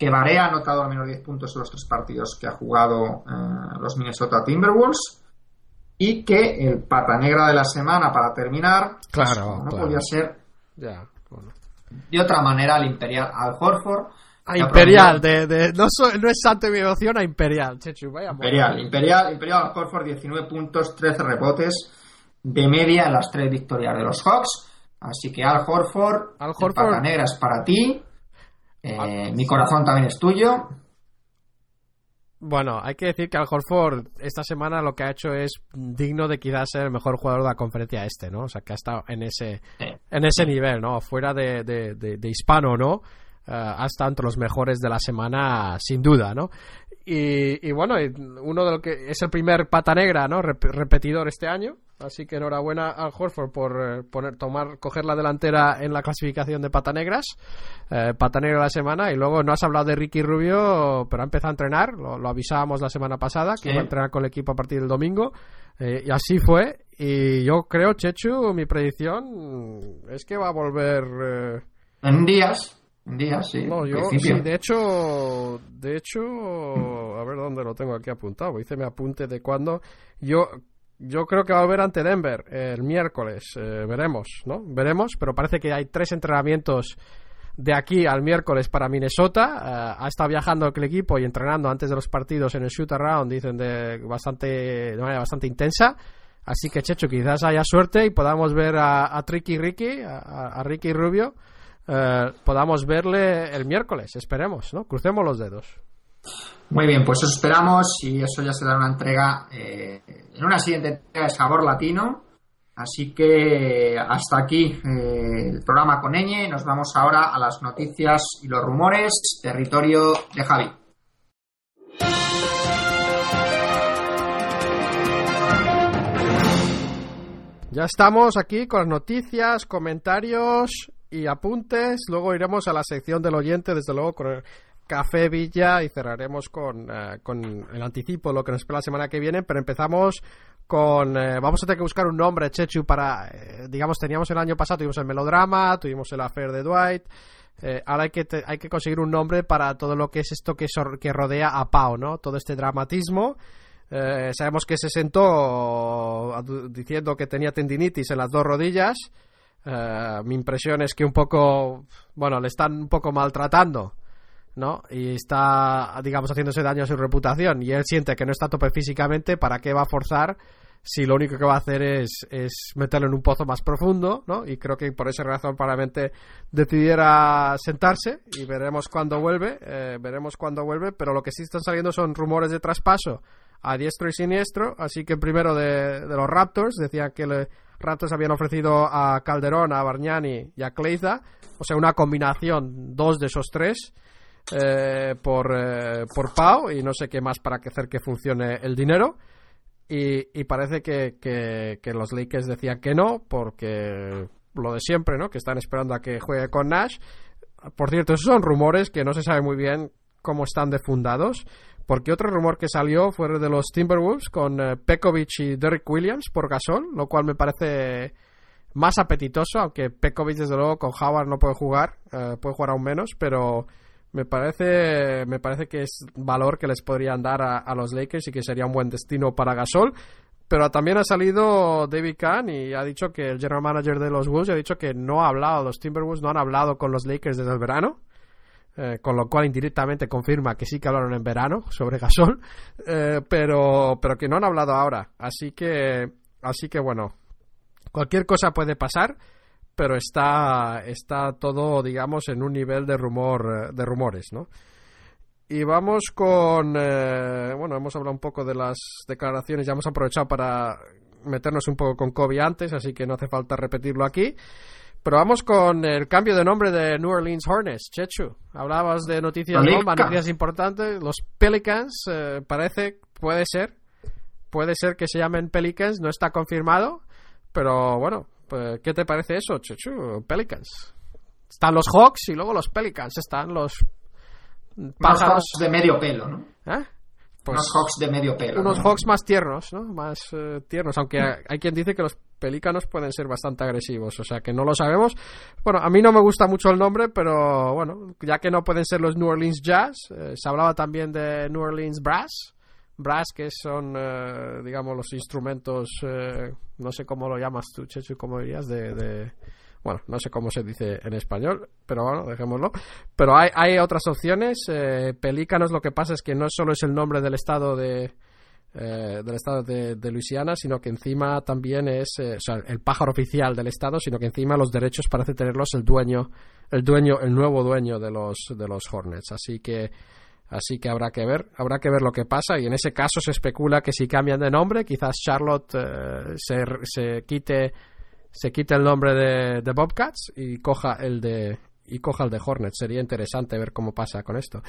que Varea ha anotado al menos 10 puntos en los tres partidos que ha jugado eh, los Minnesota Timberwolves y que el pata negra de la semana para terminar pues, claro, no podía ser ya, de otra manera el Imperial Al Horford a Imperial, de, de, no, no, es santo mi devoción a Imperial, Chechu, vaya Imperial, Imperial, Imperial Al Horford 19 puntos, 13 rebotes de media en las tres victorias de los Hawks. Así que Al Horford, Al Horford. pata negra es para ti eh, mi corazón también es tuyo. Bueno, hay que decir que Al Horford esta semana lo que ha hecho es digno de quizás ser el mejor jugador de la conferencia este, ¿no? O sea, que ha estado en ese, en ese nivel, ¿no? Fuera de, de, hispano, ¿no? Uh, ha estado entre los mejores de la semana, sin duda, ¿no? Y, bueno, uno de lo que es el primer pata negra, ¿no? repetidor este año. Así que enhorabuena al Horford por eh, poner, tomar, coger la delantera en la clasificación de pata negras, eh, pata negra de la semana. Y luego no has hablado de Ricky Rubio, pero ha empezado a entrenar. Lo, lo avisábamos la semana pasada que Sí. iba a entrenar con el equipo a partir del domingo. eh, y así fue. Y yo creo, Chechu, mi predicción es que va a volver. eh, En días, sí. no, yo principio. sí, de hecho, de hecho, a ver dónde lo tengo aquí apuntado. Hice mi apunte de cuándo. Yo, yo creo que va a volver ante Denver el miércoles. eh, veremos, ¿no? Veremos, pero parece que hay tres entrenamientos de aquí al miércoles para Minnesota. Eh, ha estado viajando el equipo y entrenando antes de los partidos en el shoot around, dicen de bastante, de manera bastante intensa. Así que Checho, quizás haya suerte y podamos ver a, a Tricky Ricky, a, a- a Ricky Rubio, eh, podamos verle el miércoles, esperemos, ¿no? Crucemos los dedos. Muy bien, pues eso esperamos y eso ya será una entrega eh, en una siguiente entrega de Sabor Latino. Así que hasta aquí eh, el programa con Eñe. Nos vamos ahora a las noticias y los rumores. Territorio de Javi. Ya estamos aquí con las noticias, comentarios y apuntes. Luego iremos a la sección del oyente, desde luego con el Café Villa y cerraremos con, eh, con el anticipo lo que nos espera la semana que viene. Pero empezamos con. eh, vamos a tener que buscar un nombre, Chechu, para. eh, digamos, teníamos el año pasado, tuvimos el melodrama, tuvimos el affair de Dwight. eh, ahora hay que, te- hay que conseguir un nombre para todo lo que es esto que, sor- que rodea a Pau, ¿no? Todo este dramatismo. Eh, sabemos que se sentó diciendo que tenía tendinitis en las dos rodillas. Eh, mi impresión es que un poco, bueno, le están un poco maltratando, ¿no? Y está, digamos, haciéndose daño a su reputación. Y él siente que no está a tope físicamente, ¿para qué va a forzar? Si lo único que va a hacer es, es meterlo en un pozo más profundo, ¿no? Y creo que por esa razón probablemente decidiera sentarse y veremos cuándo vuelve, eh, veremos cuándo vuelve, pero lo que sí están saliendo son rumores de traspaso a diestro y siniestro, así que primero de, de los Raptors, decía que los Raptors habían ofrecido a Calderón, a Bargnani y a Kleiza, o sea, una combinación, dos de esos tres, eh, por, eh, por Pau, y no sé qué más para hacer que funcione el dinero. Y, y parece que, que, que los Lakers decían que no, porque lo de siempre, ¿no? Que están esperando a que juegue con Nash. Por cierto, esos son rumores que no se sabe muy bien cómo están defundados. Porque otro rumor que salió fue de los Timberwolves con eh, Pekovic y Derrick Williams por Gasol, lo cual me parece más apetitoso, aunque Pekovic desde luego con Howard no puede jugar, eh, puede jugar aún menos, pero me parece me parece que es valor que les podrían dar a, a los Lakers y que sería un buen destino para Gasol. Pero también ha salido David Kahn y ha dicho que el general manager de los Wolves ha dicho que no ha hablado, los Timberwolves no han hablado con los Lakers desde el verano. Eh, con lo cual indirectamente confirma que sí que hablaron en verano sobre Gasol, eh, pero, pero que no han hablado ahora. Así que, así que bueno, cualquier cosa puede pasar, pero está, está todo, digamos, en un nivel de rumor, eh, de rumores, ¿no? Y vamos con, eh, bueno, hemos hablado un poco de las declaraciones, ya hemos aprovechado para meternos un poco con Kobe antes, así que no hace falta repetirlo aquí. Pero vamos con el cambio de nombre de New Orleans Hornets, Chechu. Hablabas de noticias, bomba, noticias importantes. Los Pelicans, eh, parece, puede ser, puede ser que se llamen Pelicans, no está confirmado. Pero bueno, pues, ¿qué te parece eso, Chechu? Pelicans. Están los Hawks y luego los Pelicans, están los pájaros. De medio pelo, ¿no? ¿Eh? Pues Unos Hawks de medio pelo. unos ¿no? Hawks más tiernos, ¿no? Más eh, tiernos, aunque hay quien dice que los pelícanos pueden ser bastante agresivos, o sea que no lo sabemos. Bueno, a mí no me gusta mucho el nombre, pero bueno, ya que no pueden ser los New Orleans Jazz, eh, se hablaba también de New Orleans Brass. Brass, que son, eh, digamos, los instrumentos, eh, no sé cómo lo llamas tú, Chechu, cómo dirías, de, de- Bueno, no sé cómo se dice en español, pero bueno, dejémoslo. Pero hay, hay otras opciones. Eh, pelícanos, lo que pasa es que no solo es el nombre del estado de, eh, del estado de, de Luisiana, sino que encima también es eh, o sea, el pájaro oficial del estado, sino que encima los derechos parece tenerlos el dueño, el dueño, el nuevo dueño de los de los Hornets. Así que así que habrá que ver, habrá que ver lo que pasa y en ese caso se especula que si cambian de nombre, quizás Charlotte eh, se, se quite se quite el nombre de, de Bobcats y coja el de y, coja el de Hornets. Sería interesante ver cómo pasa con esto.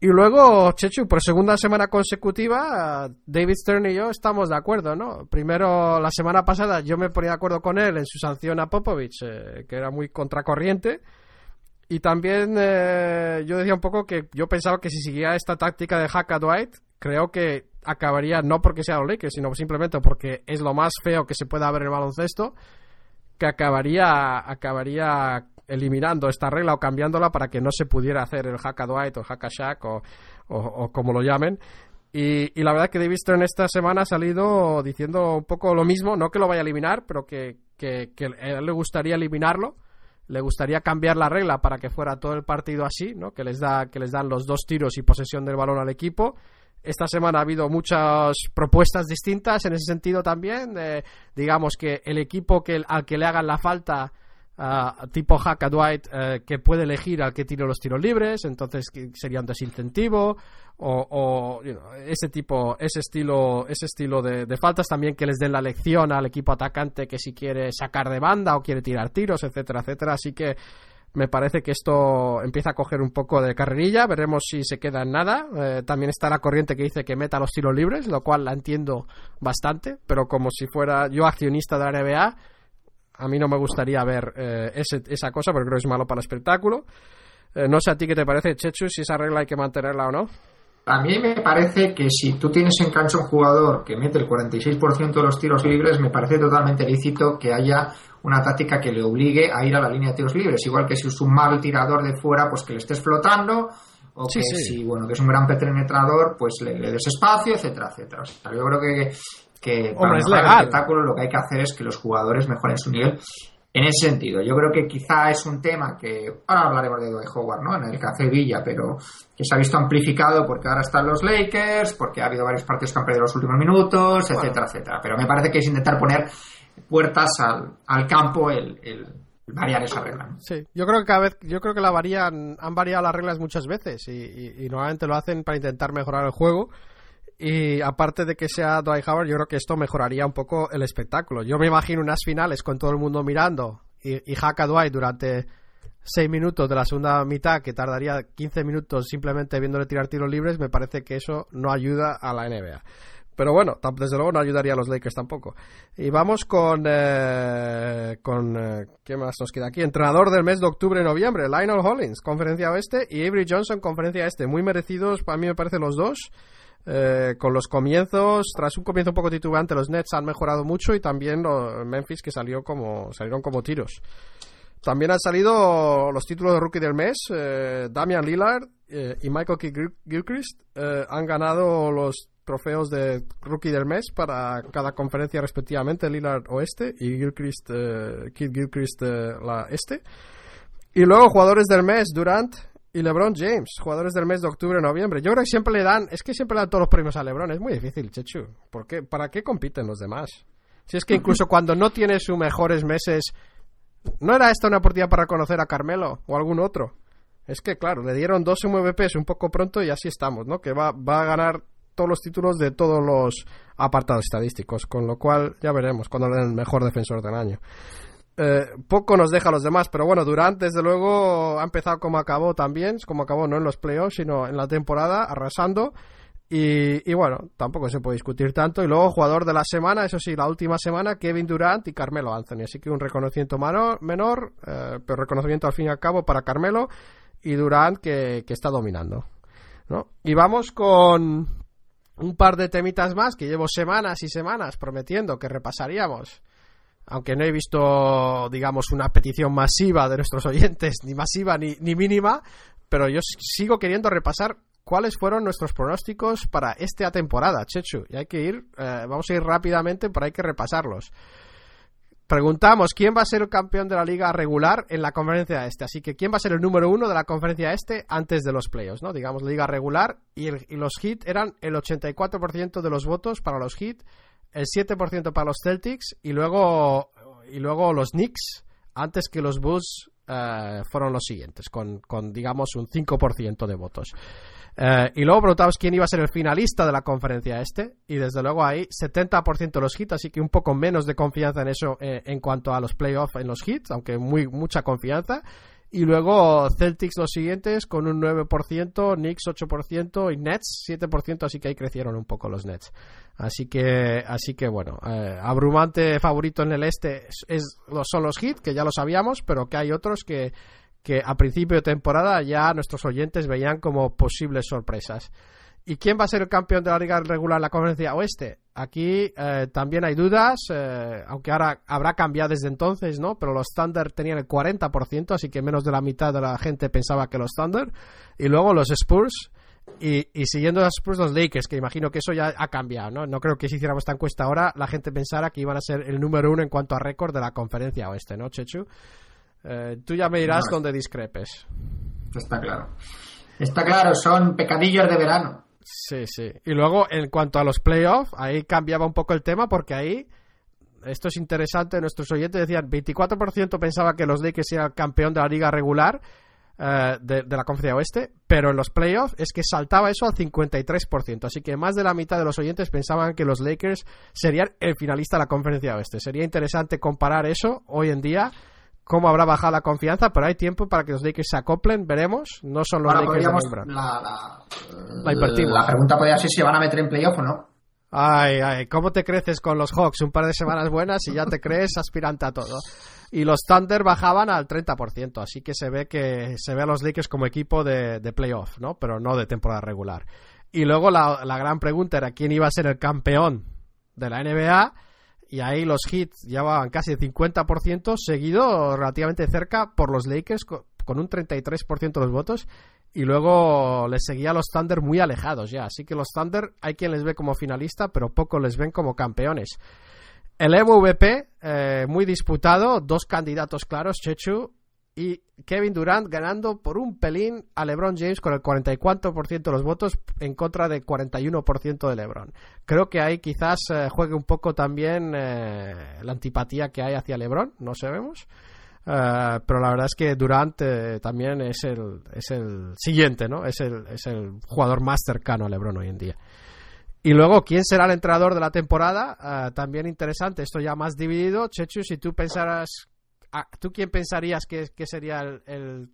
Y luego, Chechu, por segunda semana consecutiva, David Stern y yo estamos de acuerdo, ¿no? Primero, la semana pasada yo me ponía de acuerdo con él en su sanción a Popovich, eh, que era muy contracorriente. Y también eh, yo decía un poco que yo pensaba que si seguía esta táctica de hack a Dwight, creo que acabaría no porque sea los Lakers, sino simplemente porque es lo más feo que se pueda ver en el baloncesto, que acabaría, acabaría eliminando esta regla o cambiándola para que no se pudiera hacer el hack a Dwight o el hack a Shaq o, como lo llamen. Y, la verdad que David Stern esta semana ha salido diciendo un poco lo mismo, no que lo vaya a eliminar, pero que, que, que a él le gustaría eliminarlo le gustaría cambiar la regla para que fuera todo el partido así, ¿no? Que les da que les dan los dos tiros y posesión del balón al equipo esta semana ha habido muchas propuestas distintas en ese sentido también. digamos que el equipo que, al que le hagan la falta, uh, tipo Hack Dwight, eh, que puede elegir al que tire los tiros libres, entonces sería un desincentivo. O, ese tipo, ese estilo, ese estilo de, faltas también que les den la lección al equipo atacante que si quiere sacar de banda o quiere tirar tiros, etcétera, etcétera. Así que me parece que esto empieza a coger un poco de carrerilla. Veremos si se queda en nada. Eh, también está la corriente que dice que meta los tiros libres, lo cual la entiendo bastante. Pero como si fuera yo accionista de la NBA, a mí no me gustaría ver eh, esa cosa porque creo que es malo para el espectáculo. Eh, no sé a ti qué te parece, Chechu, si esa regla hay que mantenerla o no. A mí me parece que si tú tienes en cancha un jugador que mete el 46% de los tiros libres, me parece totalmente lícito que haya una táctica que le obligue a ir a la línea de tiros libres. Igual que si es un mal tirador de fuera, pues que le estés flotando, o que si bueno que es un gran penetrador, pues le, des espacio, etcétera, etcétera. yo creo que, que para mejorar el espectáculo lo que hay que hacer es que los jugadores mejoren su nivel en ese sentido. Yo creo que quizá es un tema que, ahora hablaremos de Dwight Howard, ¿no? En el Café Villa, pero que se ha visto amplificado porque ahora están los Lakers, porque ha habido varios partidos que han perdido los últimos minutos, etcétera, etcétera. Pero me parece que es intentar poner puertas al, al campo el, el, variar esa regla. Sí, yo creo que cada vez, yo creo que la varían, han variado las reglas muchas veces y, y, normalmente lo hacen para intentar mejorar el juego. Y aparte de que sea Dwight Howard, yo creo que esto mejoraría un poco el espectáculo. Yo me imagino unas finales con todo el mundo mirando y, y a Dwight durante 6 minutos de la segunda mitad, que tardaría 15 minutos simplemente viéndole tirar tiros libres, me parece que eso no ayuda a la NBA. Pero bueno, desde luego no ayudaría a los Lakers tampoco. Y vamos con. Eh, con eh, ¿Qué más nos queda aquí? Entrenador del mes de octubre-noviembre, Lionel Hollins, conferencia oeste, y Avery Johnson, conferencia este. Muy merecidos, para mí me parece los dos. Eh, con los comienzos, tras un comienzo un poco titubante, los Nets han mejorado mucho y también los Memphis que salió como, salieron como tiros. También han salido los títulos de rookie del mes. Damian Lillard y Michael K. Gilchrist han ganado los trofeos de rookie del mes para cada conferencia respectivamente, Lillard oeste y Gilchrist, eh, Kid Gilchrist eh, la este. Y luego jugadores del mes, Durant y LeBron James, jugadores del mes de octubre noviembre. Yo creo que siempre le dan, es que siempre le dan todos los premios a LeBron, es muy difícil, Chechu. ¿Por qué? ¿Para qué compiten los demás? Si es que incluso cuando no tiene sus mejores meses, ¿no era esta una oportunidad para reconocer a Carmelo o algún otro? Es que, claro, le dieron dos MVPs un poco pronto y así estamos, ¿no? Que va, va a ganar todos los títulos de todos los apartados estadísticos, con lo cual ya veremos cuando le den el mejor defensor del año. Eh, poco nos deja a los demás, pero bueno, Durant desde luego ha empezado como acabó también, como acabó no en los playoffs, sino en la temporada, arrasando. Y, bueno, tampoco se puede discutir tanto. Y luego, jugador de la semana, eso sí, la última semana, Kevin Durant y Carmelo Anthony. Así que un reconocimiento menor, eh, pero reconocimiento al fin y al cabo para Carmelo y Durant que, está dominando. ¿no? Y vamos con, un par de temitas más que llevo semanas y semanas prometiendo que repasaríamos. Aunque no he visto, digamos, una petición masiva de nuestros oyentes, ni masiva ni, ni mínima, pero yo sigo queriendo repasar cuáles fueron nuestros pronósticos para esta temporada, Chechu. Y hay que ir, eh, vamos a ir rápidamente, pero hay que repasarlos. Preguntamos quién va a ser el campeón de la liga regular en la conferencia este. Así que quién va a ser el número uno de la conferencia este antes de los playoffs, ¿no? Digamos, liga regular. Y, los Heat eran el 84% de los votos para los Heat, el 7% para los Celtics y luego, y luego los Knicks antes que los Bulls eh, fueron los siguientes, con, con digamos un 5% de votos. Eh, y luego preguntabas quién iba a ser el finalista de la conferencia este. Y desde luego hay 70% de los hits, así que un poco menos de confianza en eso eh, en cuanto a los playoffs en los hits, aunque muy mucha confianza. Y luego Celtics los siguientes con un 9%, Knicks 8% y Nets 7%, así que ahí crecieron un poco los Nets. Así que, así que bueno, eh, abrumante favorito en el este es, son los Heat, que ya lo sabíamos, pero que hay otros que, que a principio de temporada ya nuestros oyentes veían como posibles sorpresas. ¿Y quién va a ser el campeón de la liga regular en la conferencia oeste? Aquí eh, también hay dudas, eh, aunque ahora habrá cambiado desde entonces, ¿no? Pero los Thunder tenían el 40%, así que menos de la mitad de la gente pensaba que los Thunder. Y luego los Spurs, y, siguiendo los Spurs, los Lakers, que imagino que eso ya ha cambiado, ¿no? No creo que si hiciéramos esta encuesta ahora, la gente pensara que iban a ser el número uno en cuanto a récord de la conferencia oeste, ¿no, Chechu? Eh, tú ya me dirás dónde discrepes. Está claro. Está claro, son pecadillos de verano. Sí, sí. Y luego, en cuanto a los playoffs, ahí cambiaba un poco el tema porque ahí, esto es interesante, nuestros oyentes decían, 24% pensaba que los Lakers eran campeón de la liga regular eh, de, la conferencia oeste, pero en los playoffs es que saltaba eso al 53%. Así que más de la mitad de los oyentes pensaban que los Lakers serían el finalista de la conferencia oeste. Sería interesante comparar eso hoy en día cómo habrá bajado la confianza, pero hay tiempo para que los Lakers se acoplen, veremos. No son los Lakers de la, la, la, pregunta podría ser si se van a meter en playoff o no. Ay, ay, ¿cómo te creces con los Hawks? Un par de semanas buenas y ya te crees aspirante a todo. Y los Thunder bajaban al 30%, así que se ve que se ve a los Lakers como equipo de, de playoff, ¿no? Pero no de temporada regular. Y luego la, la gran pregunta era quién iba a ser el campeón de la NBA y ahí los hits llevaban casi el 50%, seguido relativamente cerca por los Lakers con un 33% de los votos y luego les seguía los Thunder muy alejados ya. Así que los Thunder hay quien les ve como finalista, pero poco les ven como campeones. El MVP, eh, muy disputado, dos candidatos claros, Chechu y Kevin Durant ganando por un pelín a LeBron James con el 44% de los votos en contra del 41% de LeBron. Creo que ahí quizás eh, juegue un poco también eh, la antipatía que hay hacia LeBron, no sabemos. Uh, pero la verdad es que Durant también es el, es el siguiente, ¿no? Es el, es el jugador más cercano a LeBron hoy en día. Y luego, ¿quién será el entrenador de la temporada? también interesante, esto ya más dividido. Chechu, si tú pensaras ¿tú quién pensarías que, sería el, el,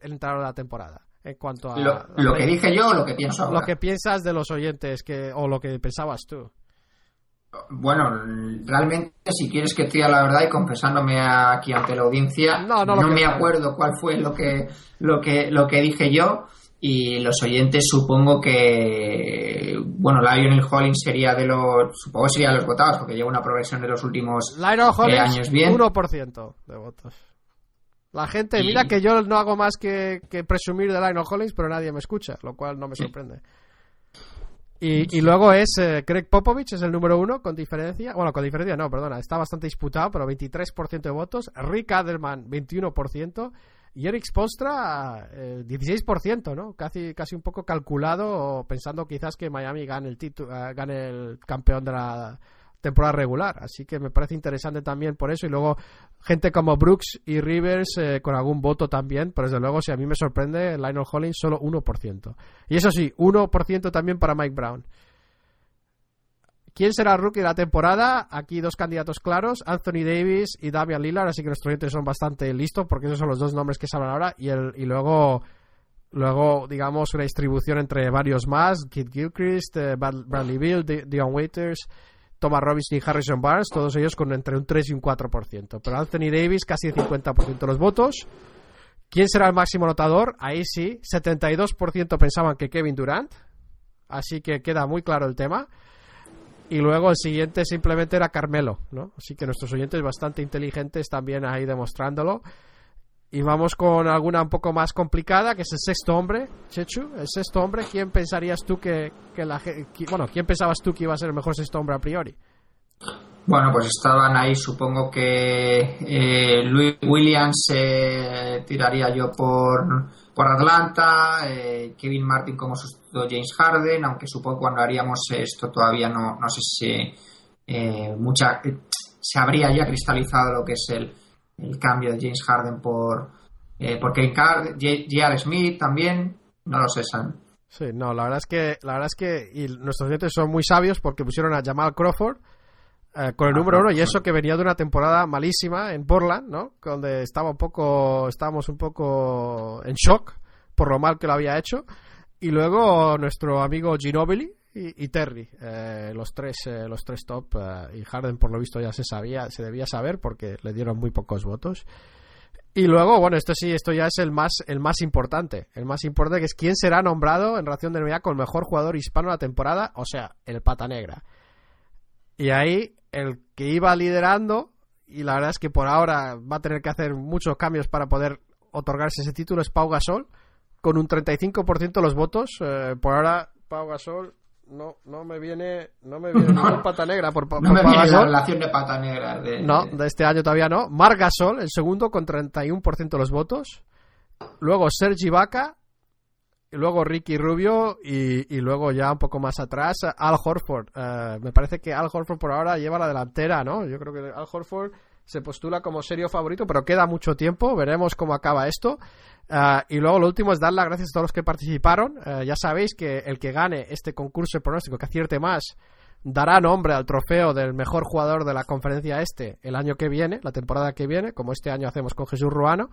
entrenador de la temporada? En cuanto a. Lo, que dije yo o lo que pienso Lo que piensas de los oyentes que, o lo que pensabas tú. Bueno, realmente, si quieres que te diga la verdad y confesándome aquí ante la audiencia, no, me acuerdo cuál fue lo que, lo que, lo que dije yo y los oyentes supongo que bueno Lionel Hollins sería de los supongo que sería de los votados porque lleva una progresión de los últimos eh, años bien. 1% de votos. La gente mira que yo no hago más que, presumir de Lionel Hollins pero nadie me escucha lo cual no me sorprende. Y, luego es eh, Craig Popovich es el número uno con diferencia bueno con diferencia no perdona está bastante disputado pero 23% de votos. Rick Adelman 21% y Eric Postra, 16%, eh, ¿no? Casi, casi un poco calculado, pensando quizás que Miami gane el, título, eh, gane el campeón de la temporada regular. Así que me parece interesante también por eso. Y luego gente como Brooks y Rivers eh, con algún voto también. Pero desde luego, si a mí me sorprende, Lionel Hollins solo 1%. Y eso sí, 1% también para Mike Brown. ¿Quién será rookie de la temporada? Aquí dos candidatos claros, Anthony Davis y Damian Lillard, así que los clientes son bastante listos porque esos son los dos nombres que se hablan ahora y, el, y luego luego digamos una distribución entre varios más, Kid Gilchrist, eh, Bradley Bill, Dion Waiters, Thomas Robinson y Harrison Barnes, todos ellos con entre un 3 y un 4%, pero Anthony Davis casi el 50% de los votos. ¿Quién será el máximo notador? Ahí sí, 72% pensaban que Kevin Durant, así que queda muy claro el tema. Y luego el siguiente simplemente era Carmelo, ¿no? Así que nuestros oyentes bastante inteligentes también ahí demostrándolo. Y vamos con alguna un poco más complicada, que es el sexto hombre, Chechu. El sexto hombre, ¿quién pensarías tú que, que la bueno, quién pensabas tú que iba a ser el mejor sexto hombre a priori? Bueno, pues estaban ahí, supongo que eh, Louis Williams eh, tiraría yo por, por Atlanta, eh, Kevin Martin como sustituto James Harden, aunque supongo cuando haríamos esto todavía no, no sé si eh, mucha, se habría ya cristalizado lo que es el, el cambio de James Harden por, por Kevin J.R. Smith también, no lo sé, Sam. Sí, no, la verdad es que, la verdad es que y nuestros clientes son muy sabios porque pusieron a Jamal Crawford eh, con el número uno y eso que venía de una temporada malísima en Portland, ¿no? Donde estaba un poco, estábamos un poco en shock por lo mal que lo había hecho. Y luego nuestro amigo Ginobili y, y Terry, eh, los tres, eh, los tres top y Harden por lo visto ya se sabía, se debía saber porque le dieron muy pocos votos. Y luego, bueno, esto sí, esto ya es el más, el más importante. El más importante que es quién será nombrado en relación de NBA con mejor jugador hispano de la temporada, o sea, el pata negra. Y ahí el que iba liderando, y la verdad es que por ahora va a tener que hacer muchos cambios para poder otorgarse ese título, es Pau Gasol, con un 35% de los votos. Eh, por ahora, Pau Gasol no, no me viene, no me viene ningún pata negra por, No por me Pau viene la relación de pata negra. De, No, de- este año todavía no. Marc Gasol, el segundo, con 31% de los votos. Luego Sergi Vaca. Luego Ricky Rubio. Y, y luego ya un poco más atrás, Al Horford. Eh, me parece que Al Horford por ahora lleva la delantera, ¿no? Yo creo que Al Horford se postula como serio favorito, pero queda mucho tiempo. Veremos cómo acaba esto. Ah, y luego lo último es dar las gracias a todos los que participaron. Eh, ya sabéis que el que gane este concurso de pronóstico, que acierte más, dará nombre al trofeo del mejor jugador de la conferencia este el año que viene, la temporada que viene, como este año hacemos con Jesús Ruano.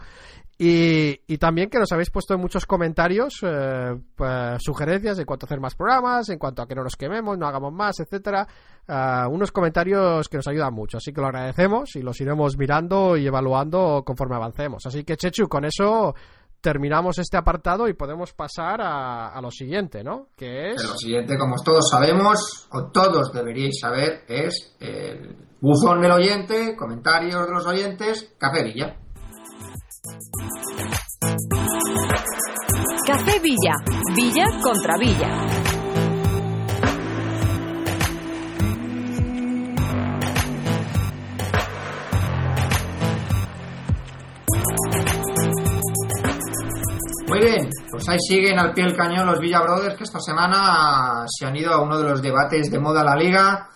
Y, también que nos habéis puesto en muchos comentarios eh, pues, sugerencias en cuanto a hacer más programas, en cuanto a que no nos quememos, no hagamos más, etcétera. Ah, unos comentarios que nos ayudan mucho, así que lo agradecemos y los iremos mirando y evaluando conforme avancemos. Así que Chechu, con eso terminamos este apartado y podemos pasar a, a lo siguiente, ¿no? Que es Lo siguiente, como todos sabemos, o todos deberíais saber, es el buzón del oyente, comentarios de los oyentes, Café Villa. Café Villa. Villa contra Villa. Bien, pues ahí siguen al pie del cañón los Villa Brothers que esta semana se han ido a uno de los debates de moda la liga.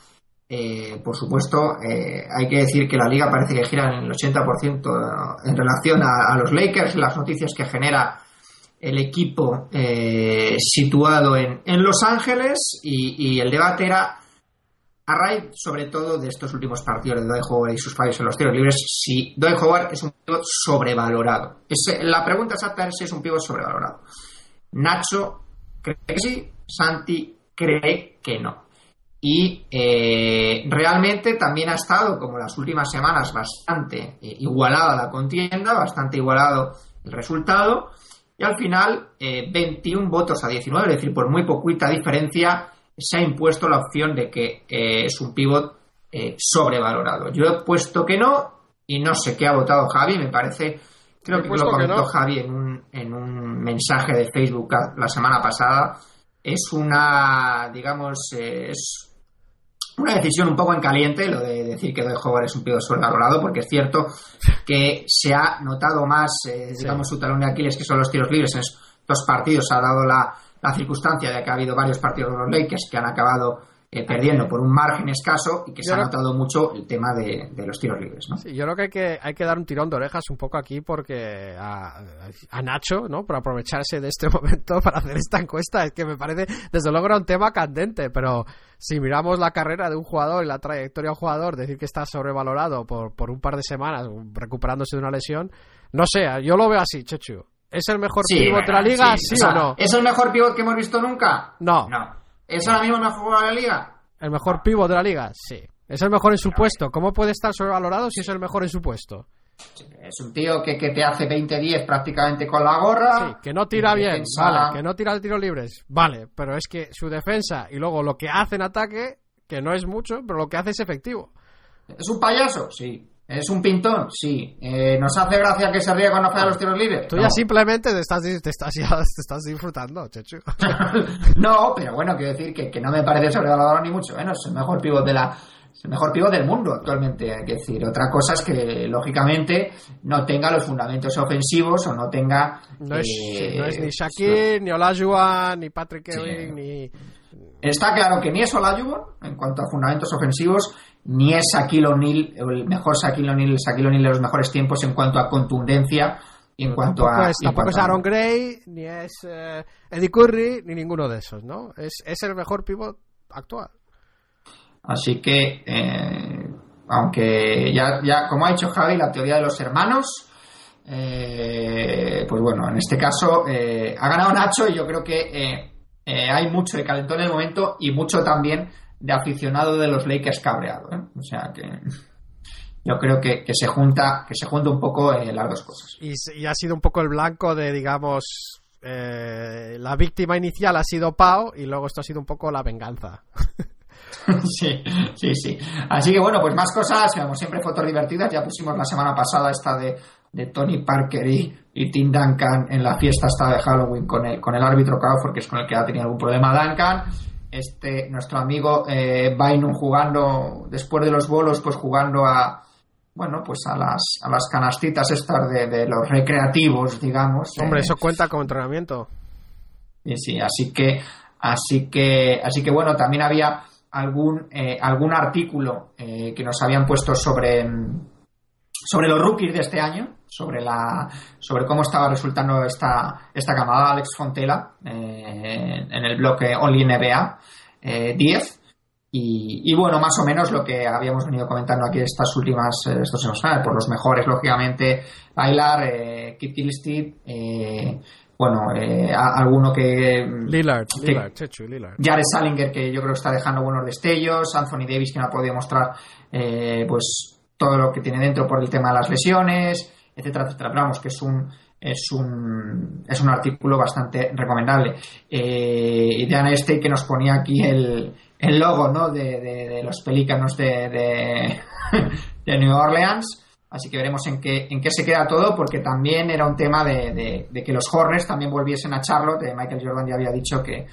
Eh, por supuesto, eh, hay que decir que la liga parece que gira en el 80% en relación a, los Lakers, las noticias que genera el equipo eh, situado en, en Los Ángeles y el debate era a raíz sobre todo de estos últimos partidos de Dwight Howard y sus fallos en los tiros libres, si Dwight Howard es un pivot sobrevalorado. La pregunta exacta es si es un pivot sobrevalorado. Nacho cree que sí, Santi cree que no. Y eh, realmente también ha estado, como las últimas semanas, bastante eh, igualada la contienda, bastante igualado el resultado. Y al final, eh, 21 votos a 19, es decir, por muy poquita diferencia, se ha impuesto la opción de que eh, es un pivot eh, sobrevalorado. Yo he puesto que no y no sé qué ha votado Javi, me parece, creo que lo que comentó no. Javi en un, en un mensaje de Facebook la semana pasada. Es una, digamos, eh, es una decisión un poco en caliente lo de decir que Doy Howard es un pivot sobrevalorado, porque es cierto que se ha notado más, eh, Sí. digamos, su talón de Aquiles, que son los tiros libres en estos partidos. Ha dado la, la circunstancia de que ha habido varios partidos de los Lakers que han acabado eh, perdiendo por un margen escaso y que se ha no- notado mucho el tema de, de los tiros libres, ¿no? Sí, yo creo que hay, que hay que dar un tirón de orejas un poco aquí porque a, a Nacho, ¿no? Por aprovecharse de este momento para hacer esta encuesta. Es que me parece, desde luego, era un tema candente, pero si miramos la carrera de un jugador y la trayectoria de un jugador, decir que está sobrevalorado por, por un par de semanas recuperándose de una lesión, no sé, yo lo veo así, Chechu. ¿Es el mejor pivot de la liga? ¿Sí, O sea, o no? ¿Es el mejor pivot que hemos visto nunca? No. No. ¿Es ahora mismo el mejor jugador de la liga? ¿El mejor pivot de la liga? Sí. ¿Es el mejor en su puesto? ¿Cómo puede estar sobrevalorado si es el mejor en su puesto? Es un tío que, que te hace 20-10 prácticamente con la gorra. Sí, que no tira En bien, defensa- vale, que no tira de tiros libres, vale, pero es que su defensa y luego lo que hace en ataque, que no es mucho, pero lo que hace es efectivo. ¿Es un payaso? Sí. ¿Es un pintón? Sí. Eh, ¿Nos hace gracia que se ríe cuando falla los tiros libres? Tú No. ya simplemente te estás, te estás, ya te estás disfrutando, Chechu. no, pero bueno, quiero decir que, que no me parece sobrevalorado ni mucho menos. Es el mejor pivot de la. Es el mejor pivot del mundo actualmente, hay que decir. Otra cosa es que, lógicamente, no tenga los fundamentos ofensivos o no tenga. No es, eh, no es ni Shaquille, ni Olajuwon, ni Patrick Sí. Ewing, ni... Está claro que ni es Olajuwon en cuanto a fundamentos ofensivos, ni es Shaquille O'Neal, el mejor Shaquille O'Neal, el Shaquille O'Neal de los mejores tiempos en cuanto a contundencia y en cuanto Tampoco a. es, tampoco es cuanto a- Aaron Gray, ni es eh, Eddie Curry, ni ninguno de esos, ¿no? Es, es el mejor pivot actual. Así que, eh, aunque ya, ya, como ha dicho Javi, la teoría de los hermanos, eh, pues bueno, en este caso eh, ha ganado Nacho y yo creo que eh, hay mucho de calentón en el momento y mucho también de aficionado de los Lakers cabreado. ¿eh? O sea que yo creo que, que se junta que se junta un poco eh, las dos cosas. Y, ha sido un poco el blanco de, digamos, eh, la víctima inicial ha sido Pau y luego esto ha sido un poco la venganza. sí, sí, sí. Así que bueno, pues más cosas, como siempre fotos divertidas. Ya pusimos la semana pasada esta de, de Tony Parker y, y Tim Duncan en la fiesta esta de Halloween con el, con el árbitro Crawford, que es con el que ha tenido algún problema Duncan. Este, nuestro amigo eh, Bynum jugando, después de los bolos, pues jugando a, bueno, pues a las, a las canastitas estas de, de los recreativos, digamos. Hombre, Eh, eso cuenta como entrenamiento. Sí, sí, así que, así que, así que bueno, también había algún, eh, algún artículo eh, que nos habían puesto sobre, sobre los rookies de este año, sobre la, sobre cómo estaba resultando esta, esta camada, Alex Fontela, eh, en el blog eh, Only NBA eh, 10. Y, y bueno, más o menos lo que habíamos venido comentando aquí estas últimas eh, estas semanas, por los mejores, lógicamente, Bailar, eh, Kip Gilstead, eh, bueno, eh, a- alguno que Lillard, Sí. Lillard, Chechu, Lillard. Jared Salinger, que yo creo que está dejando buenos destellos, Anthony Davis, que no ha podido mostrar eh, pues todo lo que tiene dentro por el tema de las lesiones, etcétera, etcétera. Vamos, que es un es un es un artículo bastante recomendable. Eh, y Dan Este que nos ponía aquí el, el logo ¿no? de, de- los pelícanos de, de, New Orleans. Así que veremos en qué, en qué se queda todo, porque también era un tema de que los Hornets también volviesen a Charlotte. Eh, Michael Jordan ya había dicho que,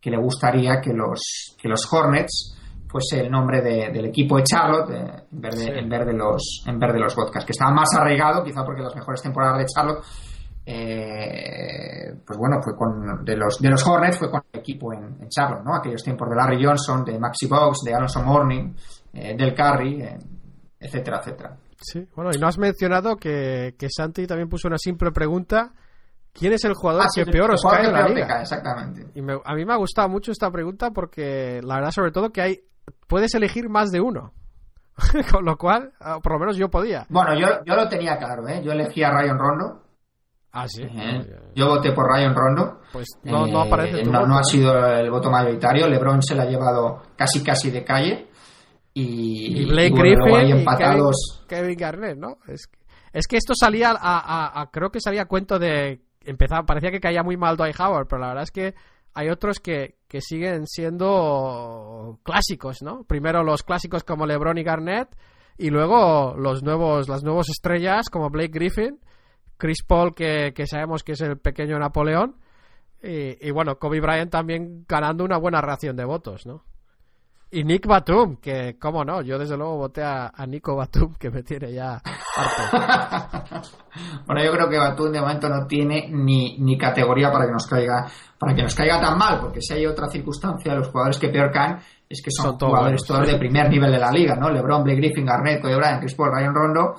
que le gustaría que los, que los Hornets fuese el nombre de- del equipo de Charlotte eh, en, vez de, Sí. en, vez de los, en vez de los Vodkas, que estaba más arraigado, quizá porque las mejores temporadas de Charlotte, eh, pues bueno, fue con de los, de los Hornets fue con el equipo en, en Charlotte, ¿no? Aquellos tiempos de Larry Johnson, de Maxi Box, de Alonso Morning, eh, del Curry, eh, etcétera, etcétera. Sí, bueno, y no has mencionado que, que Santi también puso una simple pregunta. ¿Quién es el jugador Ah, sí, que peor os cae en la liga? cae, exactamente. Y me- a mí me ha gustado mucho esta pregunta porque la verdad sobre todo que hay puedes elegir más de uno. Con lo cual, ah, por lo menos yo podía. Bueno, yo, yo lo tenía claro, ¿eh? Yo elegí a Ryan Rondo. Ah, sí. ¿eh? Yo voté por Ryan Rondo. Pues no, no Eh, aparece tu no, voto, no ha ¿eh? sido el voto mayoritario. LeBron se la ha llevado casi casi de calle. Y, Y Blake y bueno, Griffin y empatados. Kevin, Kevin Garnett, ¿no? Es, que- es que esto salía a, a- a- creo que salía a cuento de empezaba parecía que caía muy mal Dwight Howard, pero la verdad es que hay otros que, que siguen siendo clásicos, ¿no? Primero los clásicos como LeBron y Garnett y luego los nuevos las nuevas estrellas como Blake Griffin, Chris Paul que, que sabemos que es el pequeño Napoleón y, bueno, Kobe Bryant también ganando una buena ración de votos, ¿no? Y Nick Batum, que, cómo no, yo desde luego voté a, Nico Batum, que me tiene ya. bueno, yo creo que Batum de momento no tiene ni, ni categoría para que nos caiga para que nos caiga tan mal, porque si hay otra circunstancia, los jugadores que peor caen es que son, Son todos jugadores todos de primer nivel de la liga, ¿no? LeBron, Blake Griffin, Garnett, Kobe Bryant, Chris Paul, Ryan Rondo,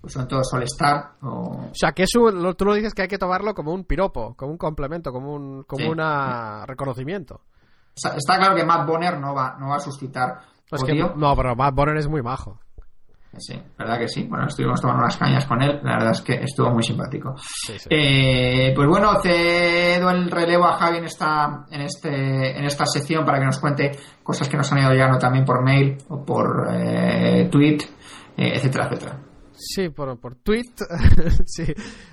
pues son todos All-Star o O sea, que eso lo- tú lo dices que hay que tomarlo como un piropo, como un complemento, como un como Sí. una reconocimiento. Está, está claro que Matt Bonner no va, no va a suscitar que, no, pero Matt Bonner es muy majo. Sí, verdad que sí. Bueno, estuvimos tomando unas cañas con él. La verdad es que estuvo muy simpático. Sí, sí. Eh, pues bueno, cedo el relevo a Javi en esta, en este, en esta sección para que nos cuente cosas que nos han ido llegando también por mail o por eh, tweet, eh, etcétera, etcétera. Sí, por, por tweet. sí.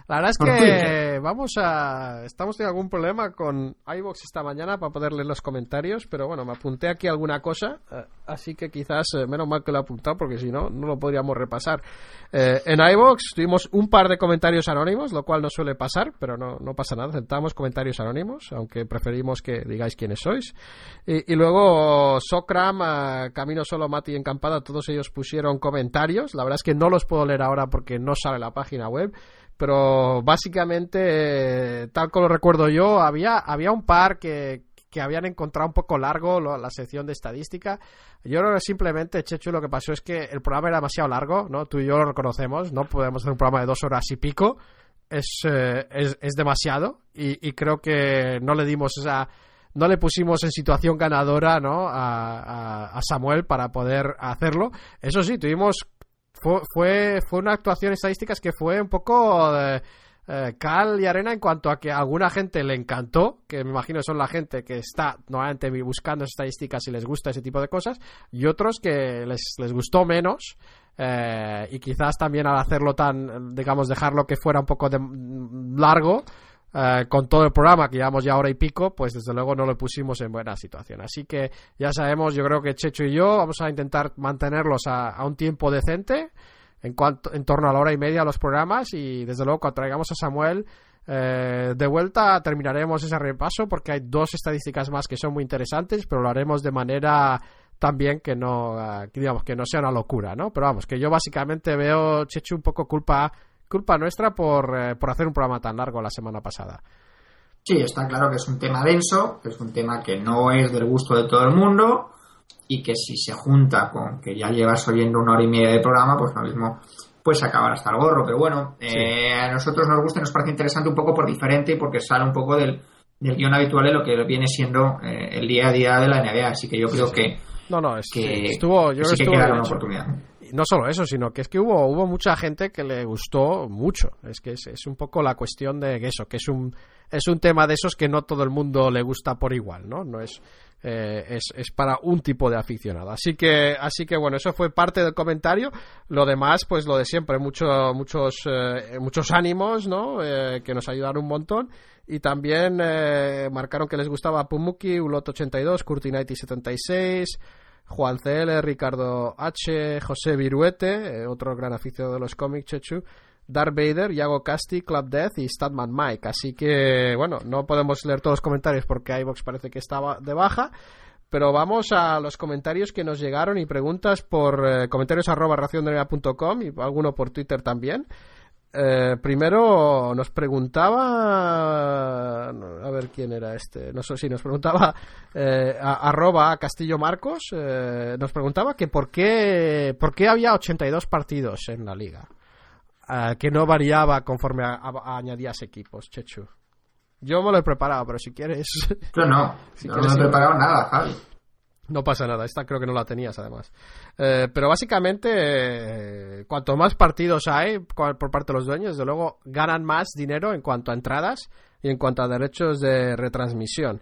La verdad es que vamos a. Estamos teniendo algún problema con iBox esta mañana para poder leer los comentarios, pero bueno, me apunté aquí alguna cosa, eh, así que quizás eh, menos mal que lo he apuntado porque si no, no lo podríamos repasar. Eh, en iBox tuvimos un par de comentarios anónimos, lo cual no suele pasar, pero no, no pasa nada, aceptamos comentarios anónimos, aunque preferimos que digáis quiénes sois. Y, y luego Socram, eh, Camino Solo, Mati Encampada, todos ellos pusieron comentarios. La verdad es que no los puedo leer ahora porque no sale la página web. Pero básicamente, eh, tal como lo recuerdo yo, había, había un par que, que habían encontrado un poco largo lo- la sección de estadística. Yo simplemente, Chechu, lo que pasó es que el programa era demasiado largo, ¿no? Tú y yo lo reconocemos, no podemos hacer un programa de dos horas y pico. Es, eh, es, es demasiado y, creo que no le dimos esa no le pusimos en situación ganadora ¿no? a, Samuel para poder hacerlo. Eso sí, tuvimos. Fue, fue, fue una actuación estadística que fue un poco. de eh, cal y arena en cuanto a que a alguna gente le encantó, que me imagino son la gente que está nuevamente buscando estadísticas y les gusta ese tipo de cosas, y otros que les, les gustó menos. Eh, y quizás también al hacerlo tan, digamos, dejarlo que fuera un poco de, largo, eh, con todo el programa que llevamos ya hora y pico, pues desde luego no lo pusimos en buena situación. Así que ya sabemos, yo creo que Checho y yo vamos a intentar mantenerlos a un tiempo decente en, cuanto, en torno a la hora y media los programas y desde luego cuando traigamos a Samuel eh, de vuelta terminaremos ese repaso porque hay dos estadísticas más que son muy interesantes, pero lo haremos de manera también que no, eh, digamos, que no sea una locura, ¿no? Pero vamos, que yo básicamente veo, Chechu, un poco culpa, culpa nuestra por, eh, por hacer un programa tan largo la semana pasada. Sí, está claro que es un tema denso, que es un tema que no es del gusto de todo el mundo, y que si se junta con que ya llevas oyendo una hora y media de programa, pues lo mismo pues acabar hasta el gorro. Pero bueno, eh, a nosotros nos gusta y nos parece interesante un poco por diferente y porque sale un poco del, del guion habitual de lo que viene siendo eh, el día a día de la NBA. Así que yo creo que. No, no, es que estuvo. Yo que estuvo una oportunidad. No solo eso, sino que es que hubo, hubo mucha gente que le gustó mucho. Es que es, es un poco la cuestión de eso, que es un, es un tema de esos que no todo el mundo le gusta por igual, ¿no? No es eh, es, es, para un tipo de aficionado. Así que, así que bueno, eso fue parte del comentario. Lo demás, pues lo de siempre, mucho, muchos, eh, muchos ánimos, ¿no? Eh, que nos ayudaron un montón. Y también marcaron que les gustaba Pumuki, Ulot82, Curtinaiti 76, Juan CL, Ricardo H, José Viruete, otro gran aficionado de los cómics, Chechu, Darth Vader, Yago Casti, Club Death y Statman Mike. Así que, bueno, no podemos leer todos los comentarios porque iVox parece que estaba de baja. Pero vamos a los comentarios que nos llegaron y preguntas por eh, comentarios arroba racionderea.com y alguno por Twitter también. Eh, primero nos preguntaba a ver quién era este no sé si nos preguntaba eh, arroba Castillo Marcos nos preguntaba que por qué por qué había 82 partidos en la liga eh, que no variaba conforme añadías equipos, Chechu. Yo me lo he preparado, pero si quieres. Yo no, no, me he preparado nada, Javi. No pasa nada, esta creo que no la tenías además. Eh, pero básicamente, eh, cuanto más partidos hay por parte de los dueños, desde luego ganan más dinero en cuanto a entradas y en cuanto a derechos de retransmisión.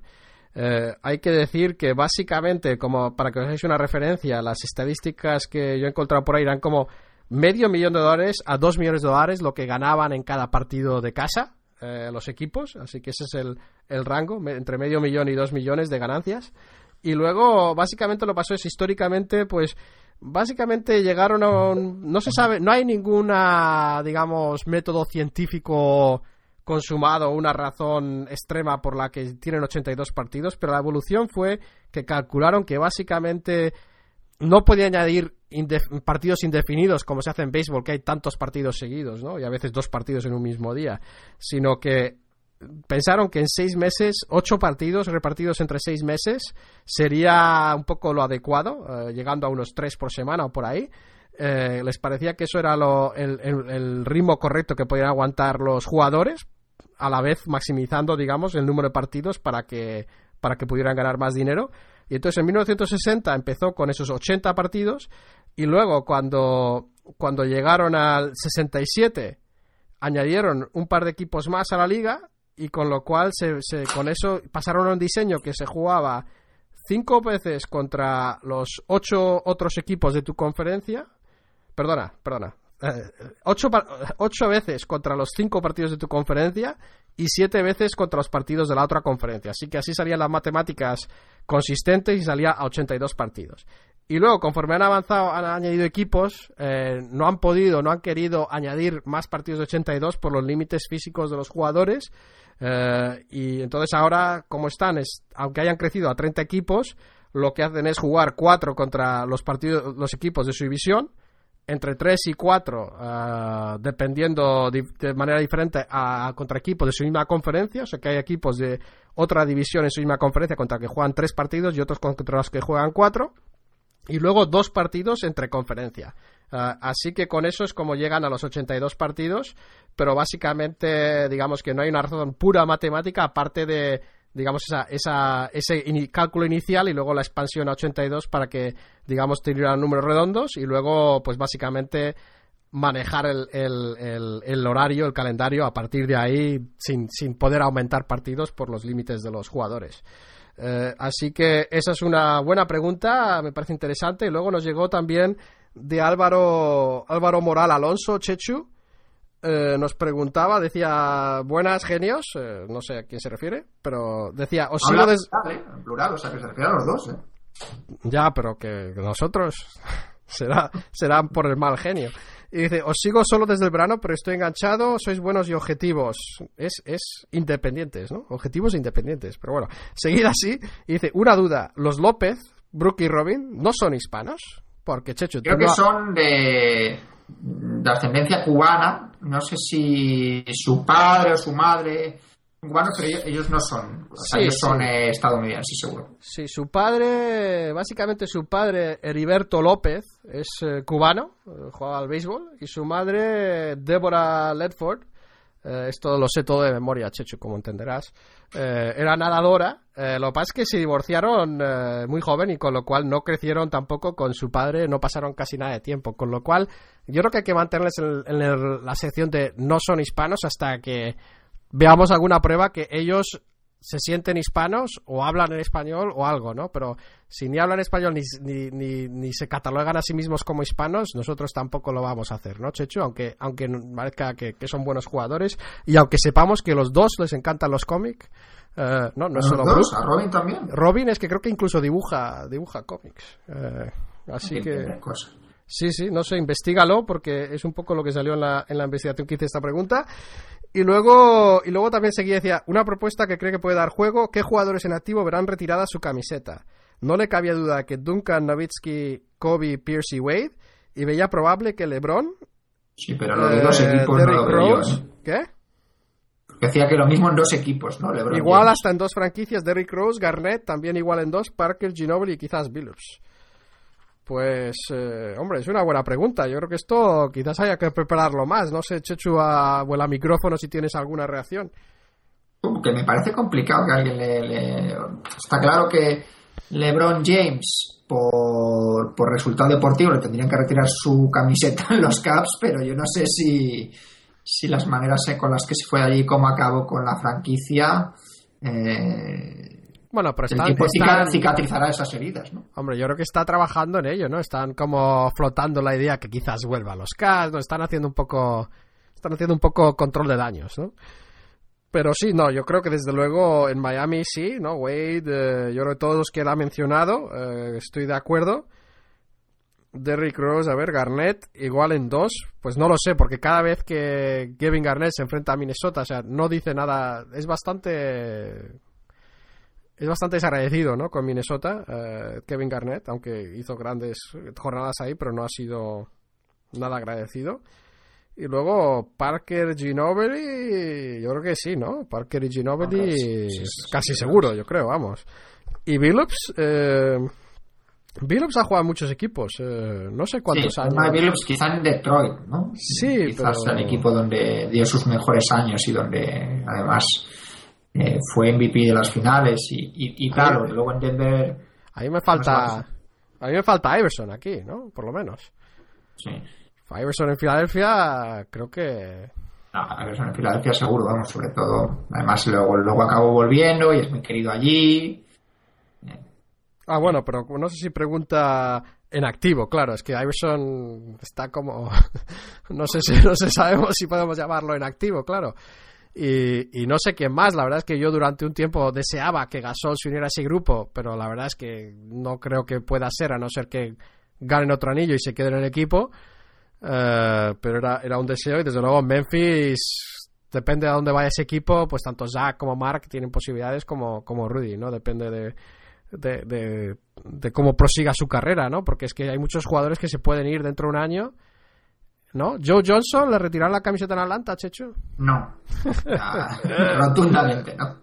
hay que decir que básicamente, como para que os hagáis una referencia, las estadísticas que yo he encontrado por ahí eran como medio millón de dólares a dos millones de dólares lo que ganaban en cada partido de casa eh, los equipos, así que ese es el, el rango, entre medio millón y dos millones de ganancias. Y luego, básicamente lo pasó es históricamente, pues, básicamente llegaron a un, no se sabe, no hay ninguna, digamos, método científico consumado, una razón extrema por la que tienen 82 partidos, pero la evolución fue que calcularon que básicamente no podía añadir partidos indefinidos como se hace en béisbol, que hay tantos partidos seguidos, ¿no? Y a veces dos partidos en un mismo día, sino que pensaron que en seis meses, ocho partidos repartidos entre seis meses sería un poco lo adecuado, eh, llegando a unos tres por semana o por ahí. Eh, les parecía que eso era lo, el, el, ritmo correcto que podían aguantar los jugadores, a la vez maximizando, digamos, el número de partidos para que, para que pudieran ganar más dinero. Y entonces en 1960 empezó con esos 80 partidos y luego cuando, cuando llegaron al 67 añadieron un par de equipos más a la liga y con lo cual se, con eso pasaron a un diseño que se jugaba cinco veces contra los ocho otros equipos de tu conferencia. Perdona, perdona. Eh, ocho, ocho veces contra los cinco partidos de tu conferencia y siete veces contra los partidos de la otra conferencia. Así que así salían las matemáticas consistentes y salía a 82 partidos. Y luego, conforme han avanzado, han añadido equipos, eh, no han podido, no han querido añadir más partidos de 82 por los límites físicos de los jugadores. Eh, y entonces ahora, como están, es, aunque hayan crecido a 30 equipos, lo que hacen es jugar cuatro contra los partidos, los equipos de su división entre 3 y 4, eh, dependiendo de, manera diferente a, contra equipos de su misma conferencia. O sea que hay equipos de otra división en su misma conferencia contra que juegan tres partidos y otros contra los que juegan cuatro. Y luego dos partidos entre conferencia. Eh, así que con eso es como llegan a los 82 partidos, pero básicamente digamos que no hay una razón pura matemática aparte de, digamos, esa, esa, ese cálculo inicial y luego la expansión a 82 para que, digamos, tuvieran números redondos y luego, pues básicamente manejar el, el, el- el horario, el calendario a partir de ahí sin, sin poder aumentar partidos por los límites de los jugadores. Eh, así que esa es una buena pregunta, me parece interesante. Y luego nos llegó también de Álvaro, Álvaro Moral Alonso Chechu. Eh, nos preguntaba, decía, buenas genios, eh, no sé a quién se refiere, pero decía, os sigo Habla des- en plural, ¿eh? En plural, o sea que se refiere a los dos, ¿eh? ya, pero que nosotros será, serán por el mal genio. Y dice, os sigo solo desde el verano, pero estoy enganchado, sois buenos y objetivos. Es, es independientes, ¿no? Objetivos e independientes. Pero bueno, seguid así. Y dice, una duda, los López, Brooke y Robin, ¿no son hispanos? Porque, Creo que son de, de ascendencia cubana. No sé si su padre o su madre cubanos, pero ellos, no son. O sea, Sí, ellos son sí. eh, estadounidenses, seguro. Sí, su padre, básicamente su padre, Heriberto López, es eh, cubano, eh, jugaba al béisbol, y su madre, Deborah Ledford, eh, esto lo sé todo de memoria, Checho, como entenderás, eh, era nadadora, eh, lo que pasa es que se divorciaron muy joven y con lo cual no crecieron tampoco con su padre, no pasaron casi nada de tiempo, con lo cual yo creo que hay que mantenerles en, la sección de no son hispanos hasta que veamos alguna prueba que ellos se sienten hispanos o hablan en español o algo, ¿no? Pero si ni hablan español ni, ni, ni, ni se catalogan a sí mismos como hispanos, nosotros tampoco lo vamos a hacer, ¿no, Chechu? Aunque, aunque parezca que, que son buenos jugadores y aunque sepamos que los dos les encantan los cómics, eh, no, no es solo dos, Bruce. a Robin también. Robin es que creo que incluso dibuja, dibuja cómics. Eh, así que... cosa. Sí, sí, no sé, investigalo porque es un poco lo que salió en la, en la investigación que hice esta pregunta. Y luego, y luego también seguía, decía, una propuesta que cree que puede dar juego, ¿qué jugadores en activo verán retirada su camiseta? No le cabía duda que Duncan, Nowitzki, Kobe, Pierce y Wade, y veía probable que LeBron, Sí, pero lo de dos eh, equipos no Derrick lo yo, Rose, ¿eh? ¿qué? Decía que lo mismo en dos equipos, ¿no? LeBron Igual hasta en dos franquicias, Derrick Rose, Garnett, también igual en dos, Parker, Ginobili y quizás Billups. Pues, eh, hombre, es una buena pregunta. Yo creo que esto quizás haya que prepararlo más. No sé, Chechu, a, micrófono si tienes alguna reacción. Uh, que me parece complicado que alguien le, le- Está claro que LeBron James, por, por resultado deportivo, le tendrían que retirar su camiseta en los Caps, pero yo no sé si, si las maneras con las que se fue allí, cómo acabó con la franquicia, eh, Bueno, pero el tiempo están- cicatrizará esas heridas, ¿no? Hombre, yo creo que está trabajando en ello, ¿no? Están como flotando la idea que quizás vuelva a los Cavs, ¿no? Están haciendo un poco... Están haciendo un poco control de daños, ¿no? Pero sí, no, yo creo que desde luego en Miami sí, ¿no? Wade, eh, yo creo que todos los que él ha mencionado, eh, estoy de acuerdo. Derrick Rose, a ver, Garnett, igual en dos, pues no lo sé, porque cada vez que Kevin Garnett se enfrenta a Minnesota, o sea, no dice nada, es bastante es bastante desagradecido, ¿no? Con Minnesota, eh, Kevin Garnett, aunque hizo grandes jornadas ahí, pero no ha sido nada agradecido. Y luego Parker Ginobili, yo creo que sí, ¿no? Parker y Ginobili, Hombre, sí, sí, es sí, casi sí, seguro, yo creo, vamos. Y Billups, eh, Billups ha jugado en muchos equipos, eh, no sé cuántos Sí, años. Emma Billups quizá en Detroit, ¿no? Sí, quizás pero- el equipo donde dio sus mejores años y donde además eh, fue MVP de las finales y, y- y claro, luego en Denver A mí me falta, a mí me falta Iverson aquí, ¿no? Por lo menos. sí. Iverson en Filadelfia, creo que No, ver, en Filadelfia seguro, vamos, sobre todo. Además, luego, luego acabó volviendo y es muy querido allí. Ah, bueno, pero no sé si pregunta en activo, claro, es que Iverson está como no sé si no sé sabemos si podemos llamarlo en activo, claro. Y, y no sé quién más, la verdad es que yo durante un tiempo deseaba que Gasol se uniera a ese grupo, pero la verdad es que no creo que pueda ser, a no ser que ganen otro anillo y se queden en el equipo. Eh, pero era, era un deseo y desde luego Memphis depende de dónde vaya ese equipo, pues tanto Zach como Mark tienen posibilidades como, como Rudy, ¿no? Depende de, de, de, de cómo prosiga su carrera, ¿no? Porque es que hay muchos jugadores que se pueden ir dentro de un año, ¿no? Joe Johnson le retiraron la camiseta en Atlanta, Checho. No. Ah, rotundamente, ¿no?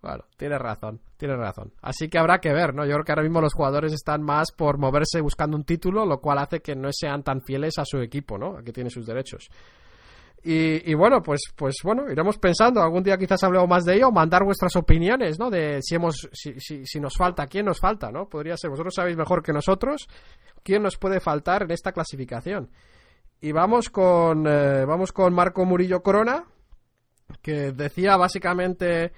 Bueno, tienes razón, tienes razón. Así que habrá que ver, ¿no? Yo creo que ahora mismo los jugadores están más por moverse buscando un título, lo cual hace que no sean tan fieles a su equipo, ¿no? A que tiene sus derechos. Y, bueno, pues, pues bueno, iremos pensando. Algún día quizás hablemos más de ello, mandar vuestras opiniones, ¿no? De si hemos, si, si, si, nos falta, quién nos falta, ¿no? Podría ser, vosotros sabéis mejor que nosotros quién nos puede faltar en esta clasificación. Y vamos con, eh, vamos con Marco Murillo Corona, que decía básicamente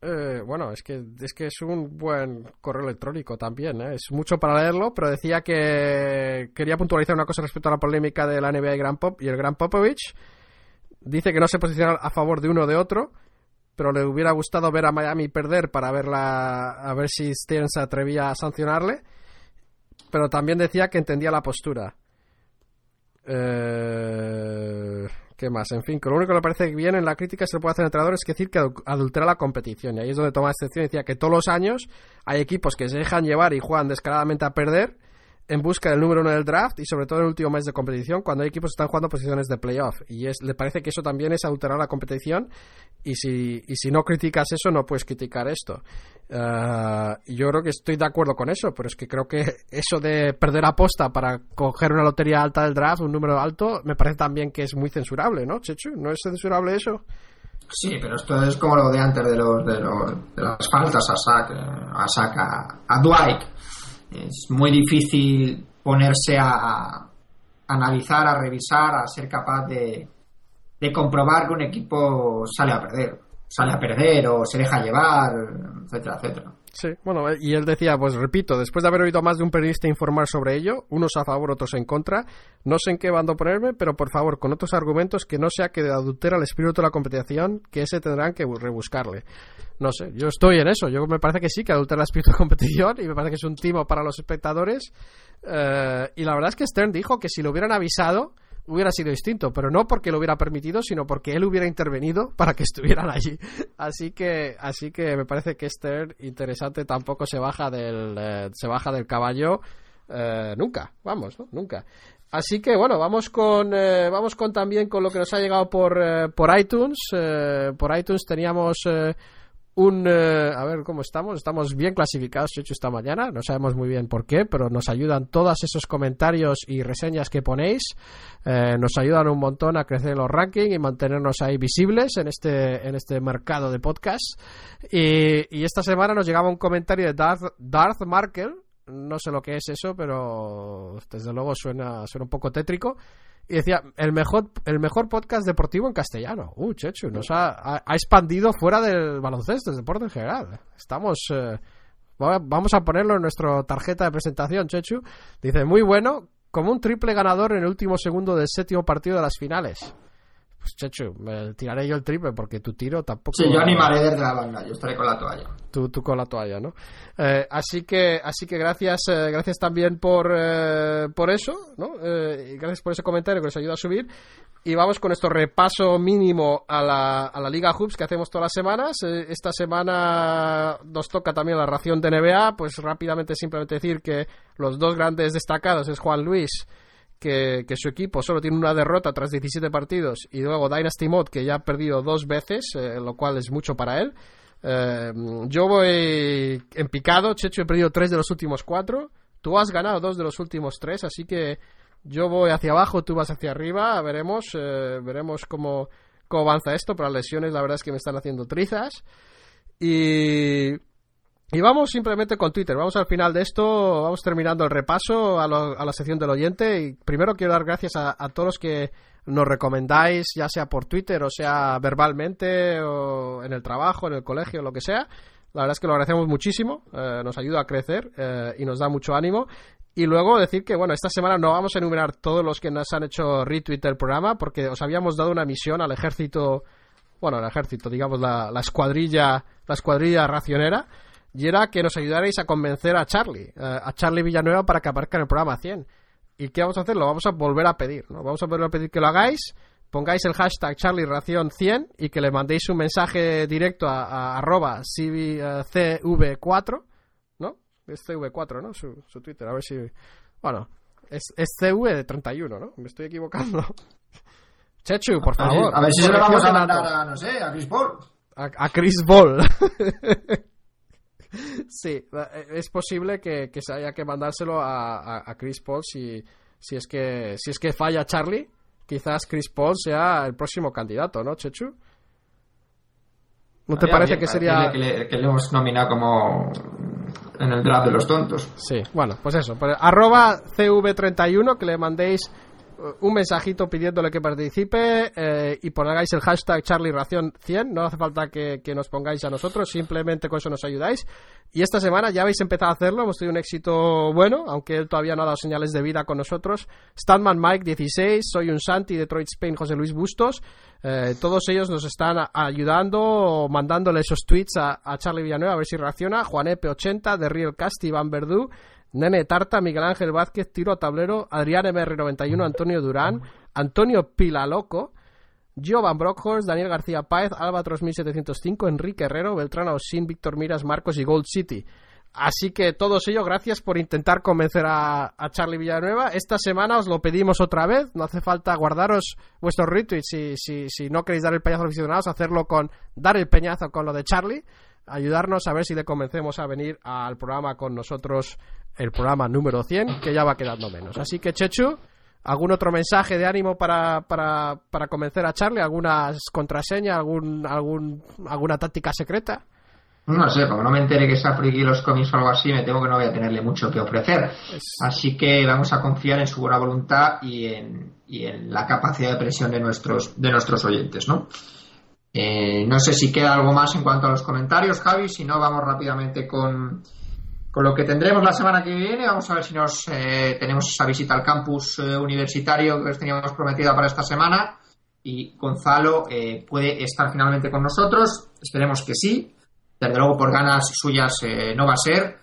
eh, bueno, es que, es que es un buen correo electrónico también, ¿eh? es mucho para leerlo, pero decía que quería puntualizar una cosa respecto a la polémica de la NBA y, Gran Pop, y el Gran Popovich. Dice que no se posiciona a favor de uno o de otro, pero le hubiera gustado ver a Miami perder para verla, a ver si Stern se atrevía a sancionarle. Pero también decía que entendía la postura. Eh, ¿Qué más? En fin, que lo único que le parece bien en la crítica se le puede hacer al entrenador es decir que adultera la competición. Y ahí es donde toma excepción. Decía que todos los años hay equipos que se dejan llevar y juegan descaradamente a perder en busca del número uno del draft y sobre todo en el último mes de competición cuando hay equipos que están jugando posiciones de playoff y es, le parece que eso también es adulterar la competición y si, y si no criticas eso no puedes criticar esto uh, yo creo que estoy de acuerdo con eso pero es que creo que eso de perder aposta para coger una lotería alta del draft un número alto me parece también que es muy censurable ¿no Chechu? ¿no es censurable eso? Sí, pero esto es como lo de antes de, los, de, los, de las faltas a Sack, a, Sack, a Dwight es muy difícil ponerse a, analizar, a revisar, a ser capaz de, de comprobar que un equipo sale a perder, sale a perder o se deja llevar, etcétera, etcétera. Sí, bueno, eh, y él decía, pues repito, después de haber oído más de un periodista informar sobre ello, unos a favor, otros en contra, no sé en qué bando ponerme, pero por favor, con otros argumentos que no sea que adultera el espíritu de la competición, que ese tendrán que rebuscarle. No sé, yo estoy en eso, yo me parece que sí, que adultera el espíritu de competición y me parece que es un timo para los espectadores. Eh, y la verdad es que Stern dijo que si lo hubieran avisado, hubiera sido distinto, pero no porque lo hubiera permitido, sino porque él hubiera intervenido para que estuvieran allí. Así que, así que me parece que Esther interesante tampoco se baja del, eh, se baja del caballo eh, nunca, vamos, ¿no? nunca. Así que bueno, vamos con, eh, vamos con también con lo que nos ha llegado por, por iTunes. por iTunes teníamos un eh, a ver cómo estamos. Estamos bien clasificados hecho esta mañana. No sabemos muy bien por qué pero nos ayudan todos esos comentarios y reseñas que ponéis. Eh, nos ayudan un montón a crecer los rankings y mantenernos ahí visibles en este en este mercado de podcast y, esta semana nos llegaba un comentario de Darth, Darth Markel no sé lo que es eso pero desde luego suena suena un poco tétrico y decía, el mejor, el mejor podcast deportivo en castellano. Uh, Chechu, nos ha, ha, expandido fuera del baloncesto, del deporte en general. Estamos... Eh, vamos a ponerlo en nuestra tarjeta de presentación, Chechu. Dice, muy bueno, como un triple ganador en el último segundo del séptimo partido de las finales. Pues Chechu, me tiraré yo el triple porque tu tiro tampoco. Sí, yo animaré desde la banda, yo estaré con la toalla. Tú, tú con la toalla, ¿no? Eh, así que, así que gracias, eh, gracias también por, eh, por eso, ¿no? y gracias por ese comentario que nos ayuda a subir. Y vamos con nuestro repaso mínimo a la, a la Liga Hoops que hacemos todas las semanas. esta semana nos toca también la ración de NBA. Pues rápidamente simplemente decir que los dos grandes destacados es Juan Luis que, su equipo solo tiene una derrota tras 17 partidos y luego Dynasty Mod que ya ha perdido dos veces, eh, lo cual es mucho para él. Eh, yo voy en picado, Checho he perdido tres de los últimos cuatro, tú has ganado dos de los últimos tres, así que yo voy hacia abajo, tú vas hacia arriba, veremos, eh, veremos cómo, cómo avanza esto, pero las lesiones la verdad es que me están haciendo trizas. Y y vamos simplemente con Twitter. Vamos al final de esto, vamos terminando el repaso a, la sección del oyente. Y primero quiero dar gracias a, todos los que nos recomendáis, ya sea por Twitter o sea verbalmente, o en el trabajo, en el colegio, lo que sea. La verdad es que lo agradecemos muchísimo, eh, nos ayuda a crecer eh, y nos da mucho ánimo. Y luego decir que, bueno, esta semana no vamos a enumerar todos los que nos han hecho retweet el programa, porque os habíamos dado una misión al ejército, bueno, al ejército, digamos, la, la escuadrilla, la escuadrilla racionera y era que nos ayudarais a convencer a Charlie, a Charlie Villanueva para que aparezca en el programa 100. ¿Y qué vamos a hacer? Lo vamos a volver a pedir, ¿no? Vamos a volver a pedir que lo hagáis, pongáis el hashtag CharlieRación100 y que le mandéis un mensaje directo a, arroba CV4, ¿no? Es CV4, ¿no? Su, Twitter, a ver si... Bueno, es, CV de 31, ¿no? Me estoy equivocando. Chechu, por favor. A ver, si se lo vamos a mandar a, no sé, a Chris Ball. A, a Chris Ball. sí, eh, es posible que, se haya que mandárselo a, Chris Paul si, si, es que, si es que falla Charlie. quizás Chris Paul sea el próximo candidato, ¿no, Chechu? ¿No te parece bien, que sería...? Que le, que le hemos nominado como en el draft de los tontos. Sí, bueno, pues eso. pues arroba CV31, que le mandéis eh, un mensajito pidiéndole que participe eh, y pongáis el hashtag CharlieRación100. No hace falta que, que nos pongáis a nosotros, simplemente con eso nos ayudáis. Y esta semana ya habéis empezado a hacerlo, hemos tenido un éxito bueno, aunque él todavía no ha dado señales de vida con nosotros. Stanman Mike 16, Soy un Santi, Detroit Spain, José Luis Bustos. Eh, todos ellos nos están ayudando, mandándole esos tweets a, a Charlie Villanueva a ver si reacciona. Juanepe 80, de Riel Casti, Iván Verdú, Nene Tarta, Miguel Ángel Vázquez, Tiro a Tablero, Adrián MR91, Antonio Durán, Antonio Pilaloco, Jovan Brockhorst, Daniel García Páez, Albatros 1705, Enrique Herrero, Beltrán Osin, Víctor Miras, Marcos y Gold City. Así que todos ellos, gracias por intentar convencer a, a Charlie Villanueva. Esta semana os lo pedimos otra vez. No hace falta guardaros vuestros retweets si, si, si no queréis dar el peñazo a los aficionados, hacerlo con dar el peñazo con lo de Charlie. Ayudarnos a ver si le convencemos a venir al programa con nosotros, el programa número 100, que ya va quedando menos. Así que, Chechu, ¿algún otro mensaje de ánimo para, para, para convencer a Charlie? ¿Alguna contraseña? Algún, algún, ¿Alguna táctica secreta? No sé, como no me entere que sea friki los cómics o algo así, me temo que no voy a tenerle mucho que ofrecer. Así que vamos a confiar en su buena voluntad y en, y en la capacidad de presión de nuestros, de nuestros oyentes, ¿no? Eh, no sé si queda algo más en cuanto a los comentarios, Javi. Si no, vamos rápidamente con, con lo que tendremos la semana que viene. Vamos a ver si nos eh, tenemos esa visita al campus eh, universitario que os teníamos prometida para esta semana. Y Gonzalo eh, puede estar finalmente con nosotros. Esperemos que sí. Desde luego, por ganas suyas eh, no va a ser.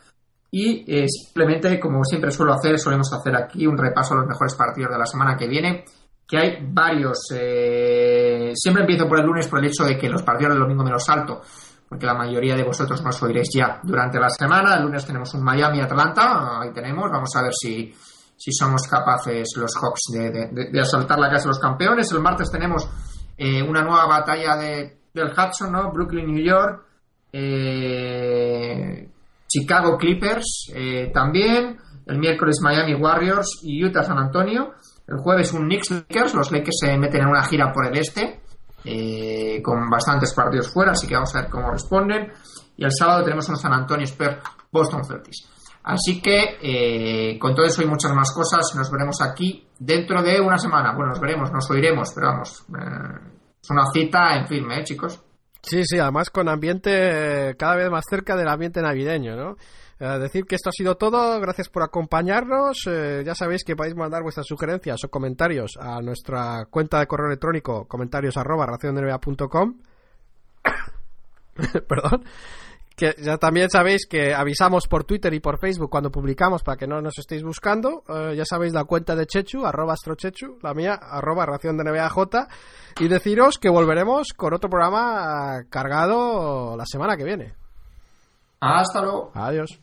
Y simplemente, como siempre suelo hacer, solemos hacer aquí un repaso a los mejores partidos de la semana que viene. Que hay varios. eh, siempre empiezo por el lunes por el hecho de que los partidos del domingo me los salto. Porque la mayoría de vosotros nos oiréis ya durante la semana. El lunes tenemos un Miami-Atlanta. Ahí tenemos. Vamos a ver si, si somos capaces los Hawks de, de- asaltar la casa de los campeones. El martes tenemos eh, una nueva batalla de, del Hudson, ¿no? Brooklyn-New York. Eh, Chicago Clippers también. El miércoles Miami Warriors y Utah San Antonio. El jueves un Knicks Lakers. Los Lakers se meten en una gira por el este. eh, con bastantes partidos fuera, así que vamos a ver cómo responden. Y el sábado tenemos un San Antonio Spurs Boston Celtics. Así que eh, con todo eso y muchas más cosas, nos veremos aquí dentro de una semana. Bueno, nos veremos, nos oiremos, pero vamos, eh, es una cita en firme, ¿eh, chicos? Sí, sí, además con ambiente eh, cada vez más cerca del ambiente navideño, ¿no? Eh, decir que esto ha sido todo, gracias por acompañarnos. eh, ya sabéis que podéis mandar vuestras sugerencias o comentarios a nuestra cuenta de correo electrónico comentarios arroba raciondnva.com. Perdón. Que ya también sabéis que avisamos por Twitter y por Facebook cuando publicamos para que no nos estéis buscando. Eh, ya sabéis la cuenta de Chechu, arroba astrochechu, la mía, arroba ración de NBAJ. Y deciros que volveremos con otro programa cargado la semana que viene. Hasta luego. Adiós.